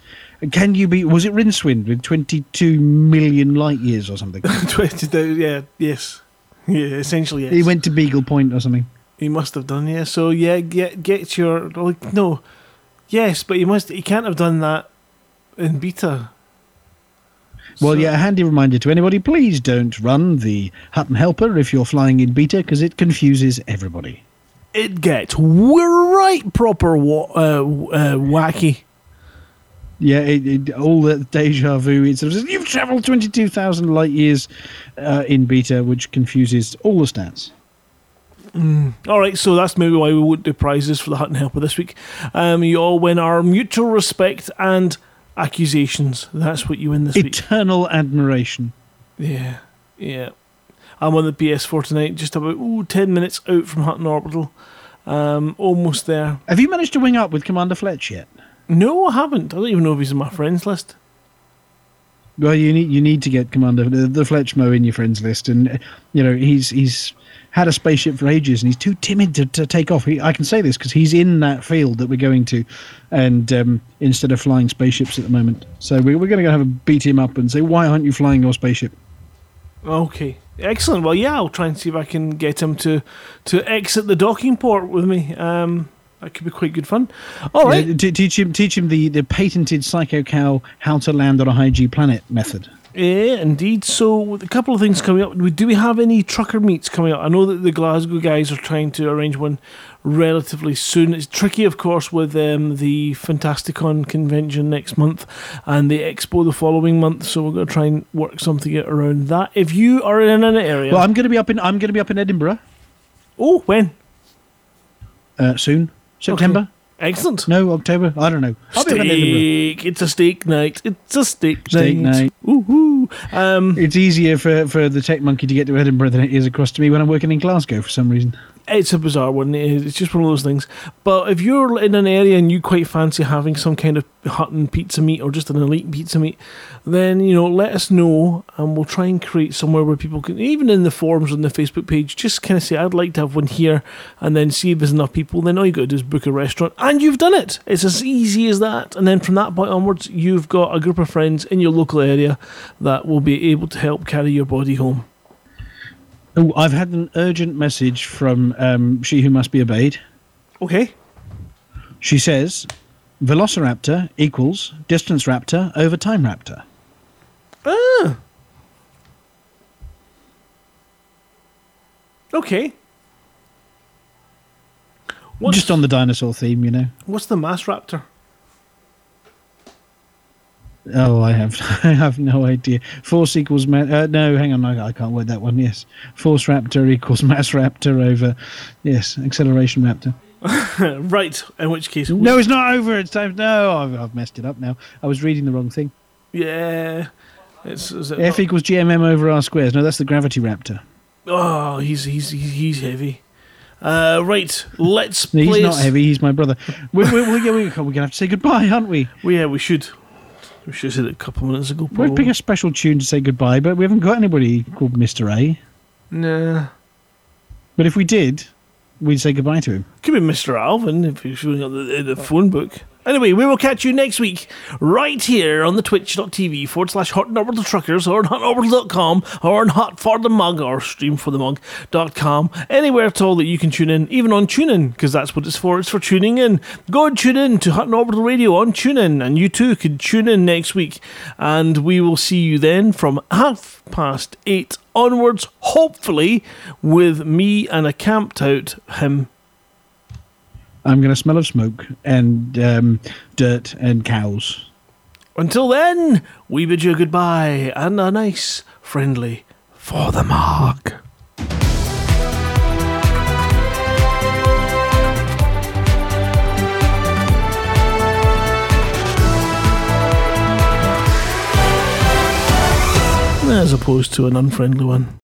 Can you beat was it Rincewind with twenty two million light years or something? *laughs* Twenty, yeah, yes, *laughs* yeah, essentially yes. He went to Beagle Point or something. He must have done, yeah. So yeah, get get your like no, yes, but he must. He can't have done that in beta. Well, yeah, a handy reminder to anybody: please don't run the Hutton Helper if you're flying in beta because it confuses everybody. It gets right proper wa- uh, uh, wacky. Yeah, it, it, all that deja vu. It's you've travelled twenty two thousand light years uh, in beta, which confuses all the stats. Mm. All right, so that's maybe why we won't do prizes for the Hutton Helper this week. Um, you all win our mutual respect and accusations. That's what you win this week. Eternal admiration. Yeah, yeah. I'm on the PS4 tonight, just about ooh, 10 minutes out from Hutton Orbital. Um, almost there. Have you managed to wing up with Commander Fletch yet? No, I haven't. I don't even know if he's on my friends list. Well, you need you need to get Commander the, the Fletchmo in your friends list, and you know he's he's had a spaceship for ages, and he's too timid to, to take off. He, I can say this because he's in that field that we're going to, and um, instead of flying spaceships at the moment, so we, we're going to go have a beat him up and say, why aren't you flying your spaceship? Okay, excellent. Well, yeah, I'll try and see if I can get him to to exit the docking port with me. Um, that could be quite good fun. All right. Yeah, teach him teach him the, the patented Psycho Cow how to land on a high G planet method. Yeah, indeed. So, with a couple of things coming up. Do we have any trucker meets coming up? I know that the Glasgow guys are trying to arrange one relatively soon. It's tricky, of course, with um, the Fantasticon convention next month and the expo the following month. So we're going to try and work something out around that. If you are in an area, Well, I'm going to be up in I'm going to be up in Edinburgh oh, when uh, soon, September. Excellent. No, October. I don't know. I'll be up in Edinburgh. steak. It's a steak night. It's a steak, Steak night. Ooh, um, It's easier for, for the tech monkey to get to Edinburgh than it is across to me when I'm working in Glasgow for some reason. It's a bizarre one. It's just one of those things. But if you're in an area and you quite fancy having some kind of Hutton pizza meat or just an elite pizza meat, then you know let us know and we'll try and create somewhere where people can, even in the forums on the Facebook page, just kind of say I'd like to have one here, and then see if there's enough people. Then all you got to do is book a restaurant, and you've done it. It's as easy as that. And then from that point onwards, you've got a group of friends in your local area that will be able to help carry your body home. Oh, I've had an urgent message from um, She Who Must Be Obeyed. Okay. She says Velociraptor equals distance raptor over time raptor. Ah. Okay. What's, Just on the dinosaur theme, you know. what's the mass raptor? Oh, I have *laughs* I have no idea. Force equals ma- uh, no, hang on, I, I can't word that one. Yes, force raptor equals *laughs* mass raptor over yes acceleration raptor. *laughs* right. In which case, No, it's not over. It's time. No, I've, I've messed it up now. I was reading the wrong thing. Yeah. It's, it F not- equals GMM over R squares. No, that's the gravity raptor. Oh, he's he's he's, he's heavy. Uh, right. Let's No, he's not heavy. He's my brother. we, we, we, we, we're gonna have to say goodbye, aren't we? Well, yeah, we should. We should have said it a couple of minutes ago. We'd pick a special tune to say goodbye, but we haven't got anybody called Mister A. Nah. But if we did, we'd say goodbye to him. Could be Mr. Alvin if you're showing up the, the phone book. Anyway, we will catch you next week right here on the twitch.tv forward slash hot and orbital truckers or on hotorbital.com or on hot for the mug or stream for the mug.com. Anywhere at all that you can tune in, even on TuneIn, because that's what it's for. It's for tuning in. Go and tune in to Hutton Orbital Radio on TuneIn, and you too can tune in next week. And we will see you then from half past eight onwards, hopefully, with me and a camped out him. I'm going to smell of smoke and um, dirt and cows. Until then, we bid you goodbye and a nice, friendly for the mug. As opposed to an unfriendly one.